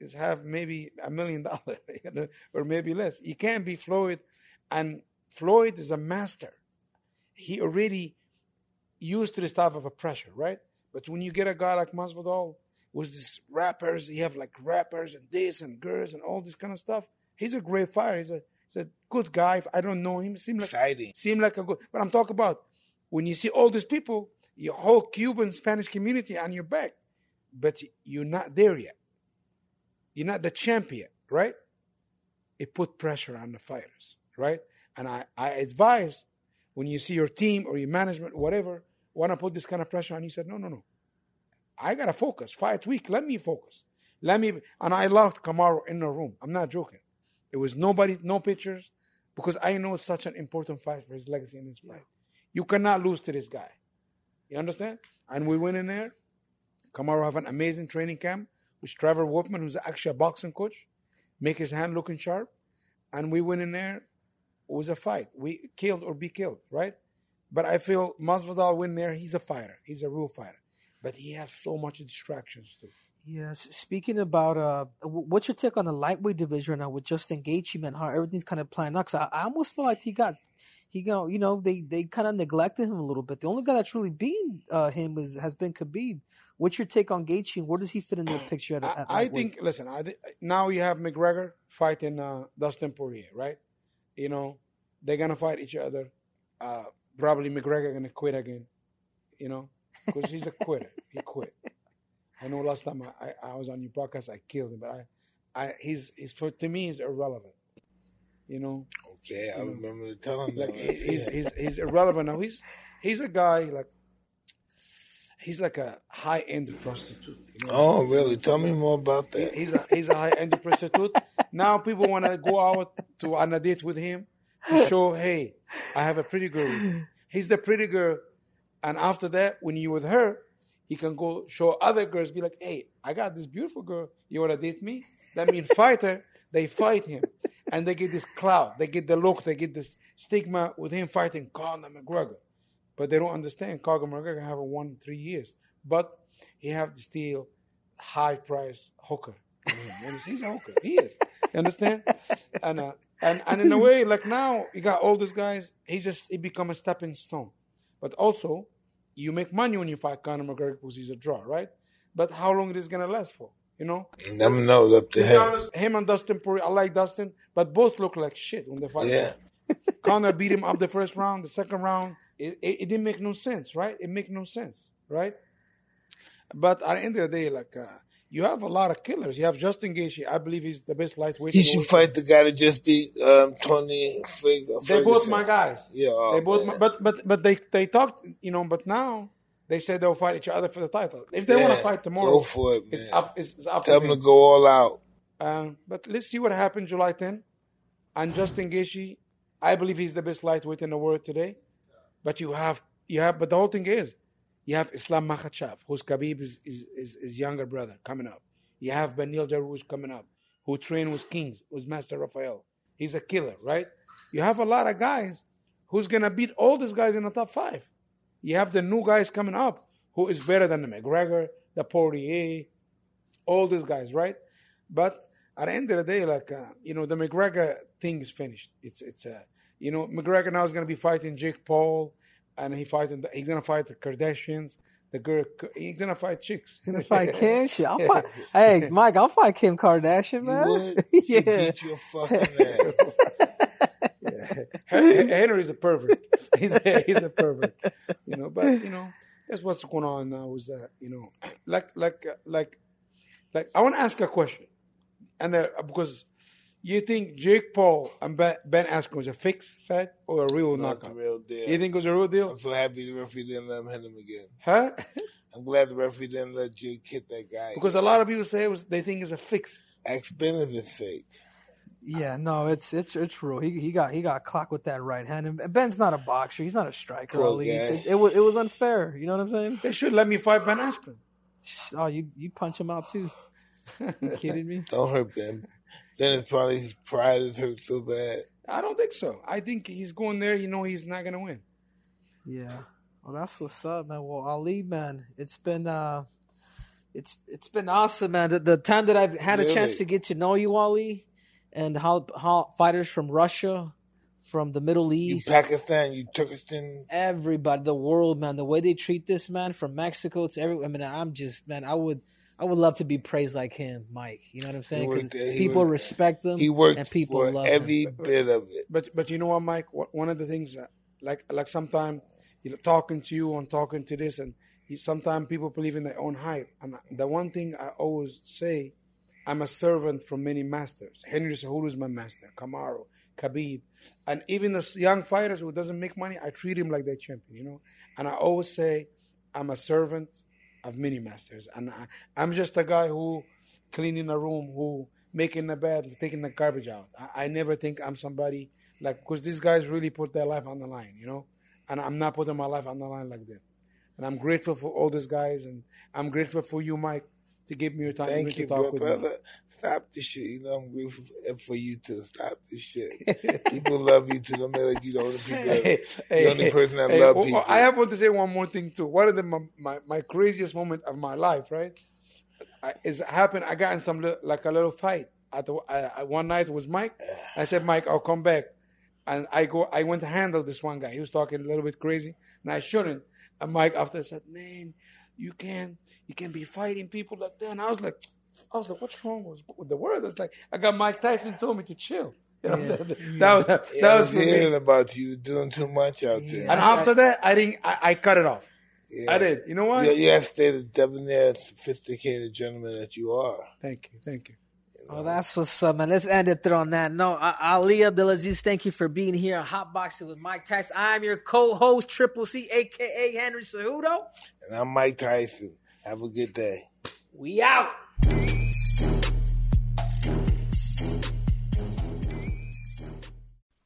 Speaker 2: is have maybe a million dollars or maybe less. You can't be Floyd, and Floyd is a master. He already used to this type of a pressure, right? But when you get a guy like Masvidal with these rappers, you have like rappers and this and girls and all this kind of stuff. He's a great fighter. He's a he's a good guy. I don't know him. Seem like
Speaker 3: Exciting.
Speaker 2: seem like a good. But I'm talking about when you see all these people, your whole Cuban Spanish community on your back, but you're not there yet. You're not the champion, right? It put pressure on the fighters, right? And I, I advise when you see your team or your management, whatever, want to put this kind of pressure on you, said, no, no, no. I gotta focus. Fight week. Let me focus. Let me. And I locked Kamaru in the room. I'm not joking. It was nobody, no pictures, because I know it's such an important fight for his legacy in his fight. You cannot lose to this guy. You understand? And we went in there. Kamaru have an amazing training camp with Trevor Wittman, who's actually a boxing coach, make his hand looking sharp. And we went in there. Was a fight. We killed or be killed, right? But I feel Masvidal win there. He's a fighter. He's a real fighter. But he has so much distractions too.
Speaker 4: Yes. Speaking about uh, what's your take on the lightweight division right now with Justin Gaethje, man? How everything's kind of playing out? 'Cause I, I almost feel like he got, he go, you know, they they kind of neglected him a little bit. The only guy that's really beaten uh, him is has been Khabib. What's your take on Gaethje? and Where does he fit in the picture? At,
Speaker 2: I,
Speaker 4: at
Speaker 2: I
Speaker 4: lightweight?
Speaker 2: think. Listen, I thi- now you have McGregor fighting uh, Dustin Poirier, right? You know they're gonna fight each other. Uh, probably McGregor gonna quit again. You know, because he's a quitter. he quit. I know last time I, I, I was on your podcast, I killed him, but I, I he's he's for to me he's irrelevant. You know,
Speaker 3: Okay, I
Speaker 2: You know,
Speaker 3: remember telling
Speaker 2: like he- he's he's he's irrelevant now. He's he's a guy like he's like a high end prostitute. You know?
Speaker 3: Oh, really? Tell me more about that.
Speaker 2: He's a he's a high end prostitute. Now people want to go out to on a date with him to show, hey, I have a pretty girl. He's the pretty girl, and after that, when you with her, he can go show other girls, be like, hey, I got this beautiful girl. You want to date me? That means fighter. They fight him, and they get this clout. They get the look. They get this stigma with him fighting Conor McGregor. But they don't understand Conor McGregor haven't won three years, but he have to steal high price hooker. him. And He's a hooker. He is. You understand? And uh, and and in a way, like now you got all these guys. He just he become a stepping stone. But also, you make money when you fight Conor McGregor because he's a draw, right? But how long it is gonna last for? You know?
Speaker 3: Never knows up
Speaker 2: To
Speaker 3: to him.
Speaker 2: honest, him and Dustin Poirier, I like Dustin, but both look like shit when they fight.
Speaker 3: Yeah.
Speaker 2: Conor beat him up the first round, the second round. It, it, it didn't make no sense, right? It make no sense, right? But at the end of the day, like uh, you have a lot of killers. You have Justin Gaethje. I believe he's the best lightweight.
Speaker 3: He should fight the guy that just beat um, Tony Frig-
Speaker 2: They both my guys.
Speaker 3: Yeah, oh,
Speaker 2: they both. My, but but but they they talked, you know. But now they said they'll fight each other for the title. If they want to fight tomorrow,
Speaker 3: Go for it, man.
Speaker 2: it's up. It's, it's up
Speaker 3: Tell
Speaker 2: to
Speaker 3: him to go all out.
Speaker 2: Um, but let's see what happens July 10. And Justin Gaethje, I believe he's the best lightweight in the world today. But you have you have. But the whole thing is, You have Islam Makhachev, who's Khabib is, is, is, younger brother coming up. You have Beneil Dariush coming up, who trained with Kings, with Master Raphael. He's a killer, right? You have a lot of guys who's gonna beat all these guys in the top five. You have the new guys coming up who is better than the McGregor, the Poirier, all these guys, right? But at the end of the day, like uh, you know, the McGregor thing is finished. It's it's uh, you know, McGregor now is gonna be fighting Jake Paul, and he fighting the, he's gonna fight the Kardashians. The girl, he's gonna fight chicks.
Speaker 4: He's gonna fight Kim. Shit, I'll fight. hey, Mike, I'll fight Kim Kardashian, man.
Speaker 3: You would?
Speaker 4: Yeah.
Speaker 3: beat your fucking ass.
Speaker 2: Henry's a pervert. He's a, he's a pervert, you know. But you know, that's what's going on now. Is that you know, like like uh, like like I want to ask a question, and uh, because you think Jake Paul and Ben, ben Askren was a fix fight or a real
Speaker 3: Not the
Speaker 2: knockout?
Speaker 3: real deal.
Speaker 2: You think it was a real deal?
Speaker 3: I'm so happy the referee didn't let him hit him again.
Speaker 2: Huh?
Speaker 3: I'm glad the referee didn't let Jake hit that guy.
Speaker 2: Because a lot of people say it was they think it's a fix.
Speaker 3: Ask Ben if it's fake.
Speaker 4: Yeah, no, it's it's it's real. He he got he got clocked with that right hand. And Ben's not a boxer. He's not a striker.
Speaker 3: Poor
Speaker 4: Ali. It, it was it was unfair. You know what I'm saying?
Speaker 2: They should let me fight Ben Askren.
Speaker 4: Oh, you you punch him out too. You kidding me?
Speaker 3: Don't hurt Ben. Then it's probably his pride is hurt so bad.
Speaker 2: I don't think so. I think he's going there. You know, he's not gonna win.
Speaker 4: Yeah. Well, that's what's up, man. Well, Ali, man, it's been uh, it's it's been awesome, man. The, the time that I've had a chance to get to know you, Ali, and how how fighters from Russia, from the Middle
Speaker 3: You
Speaker 4: East,
Speaker 3: Pakistan, you Turkestan.
Speaker 4: everybody, the world, man, the way they treat this man, from Mexico to every. I mean, I'm just, man, I would. I would love to be praised like him, Mike. You know what I'm saying?
Speaker 3: worked
Speaker 4: people
Speaker 3: was-
Speaker 4: respect him.
Speaker 3: He worked
Speaker 4: and people
Speaker 3: for
Speaker 4: love
Speaker 3: every
Speaker 4: him.
Speaker 3: bit of it.
Speaker 2: But but you know what, Mike? One of the things that like like sometimes you know, talking to you and talking to this, and sometimes people believe in their own hype. And the one thing I always say, I'm a servant from many masters. Henry Cejudo is my master. Kamaru, Khabib, and even the young fighters who doesn't make money, I treat him like their champion. You know, and I always say, I'm a servant of many masters, and I, I'm just a guy who cleaning a room, who making the bed, taking the garbage out. I, I never think I'm somebody like because these guys really put their life on the line, you know, and I'm not putting my life on the line like that. And I'm grateful for all these guys, and I'm grateful for you, Mike, to give me your time
Speaker 3: Thank
Speaker 2: to
Speaker 3: you,
Speaker 2: talk
Speaker 3: brother. Stop this shit. You know I'm grateful for- you to stop this shit. people love you too. Don't make like you the only people. That, the only person that
Speaker 2: hey,
Speaker 3: love
Speaker 2: oh, oh,
Speaker 3: people.
Speaker 2: I have to say one more thing too. One of the my, my, my craziest moment of my life, right, I, is happened. I got in some li- like a little fight at the I, I- one night with Mike. I said, Mike, I'll come back, and I go. I went to handle this one guy. He was talking a little bit crazy, and I shouldn't. And Mike after said, "Man, you can't you can't be fighting people like that." And I was like, I was like, "What's wrong with, with the world?" It's like I got Mike Tyson told me to chill. You know what I'm saying? That was that
Speaker 3: yeah,
Speaker 2: was
Speaker 3: was
Speaker 2: for me.
Speaker 3: hearing about you doing too much out there.
Speaker 2: And after that, I didn't. I, I cut it off.
Speaker 3: Yeah.
Speaker 2: I did. You know what?
Speaker 3: You, you have to stay the debonair, sophisticated gentleman that you are.
Speaker 2: Thank you. Thank you.
Speaker 4: Oh, that's what's up, man. Let's end it there on that No, Uh, Ali Abdelaziz, thank you for being here on Hotboxin' with Mike Tyson. I'm your co-host, Triple C, aka Henry Cejudo.
Speaker 3: And I'm Mike Tyson. Have a good day.
Speaker 4: We out.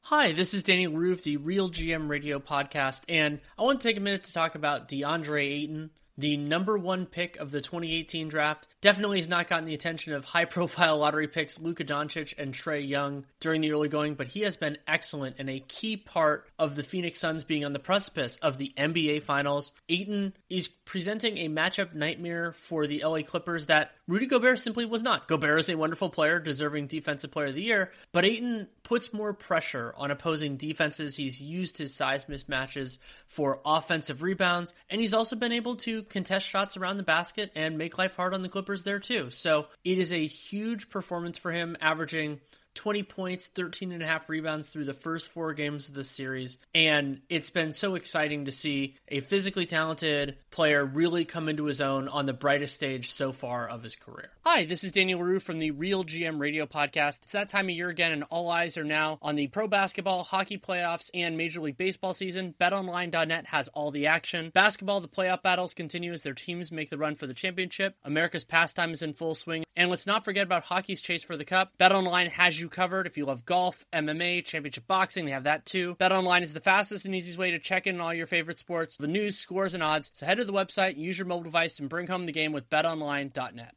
Speaker 5: Hi, this is Danny Roof, the Real GM Radio podcast, and I want to take a minute to talk about DeAndre Ayton, the number one pick of the 2018 draft. Definitely has not gotten the attention of high profile lottery picks Luka Doncic and Trae Young during the early going, but he has been excellent and a key part of the Phoenix Suns being on the precipice of the NBA Finals. Ayton is presenting a matchup nightmare for the LA Clippers that Rudy Gobert simply was not. Gobert is a wonderful player, deserving Defensive Player of the Year, but Ayton puts more pressure on opposing defenses. He's used his size mismatches for offensive rebounds, and he's also been able to contest shots around the basket and make life hard on the Clippers there too. So it is a huge performance for him, averaging 20 points, 13 and a half rebounds through the first four games of the series. And it's been so exciting to see a physically talented player really come into his own on the brightest stage so far of his career. Hi, this is Daniel Leroux from the Real GM Radio Podcast. It's that time of year again, and all eyes are now on the pro basketball, hockey playoffs, and Major League Baseball season. BetOnline.net has all the action. Basketball, the playoff battles continue as their teams make the run for the championship. America's pastime is in full swing. And let's not forget about hockey's chase for the cup. BetOnline has you covered. If you love golf, MMA, championship boxing, they have that too. BetOnline is the fastest and easiest way to check in on all your favorite sports, the news, scores, and odds. So head to the website, use your mobile device, and bring home the game with BetOnline.net.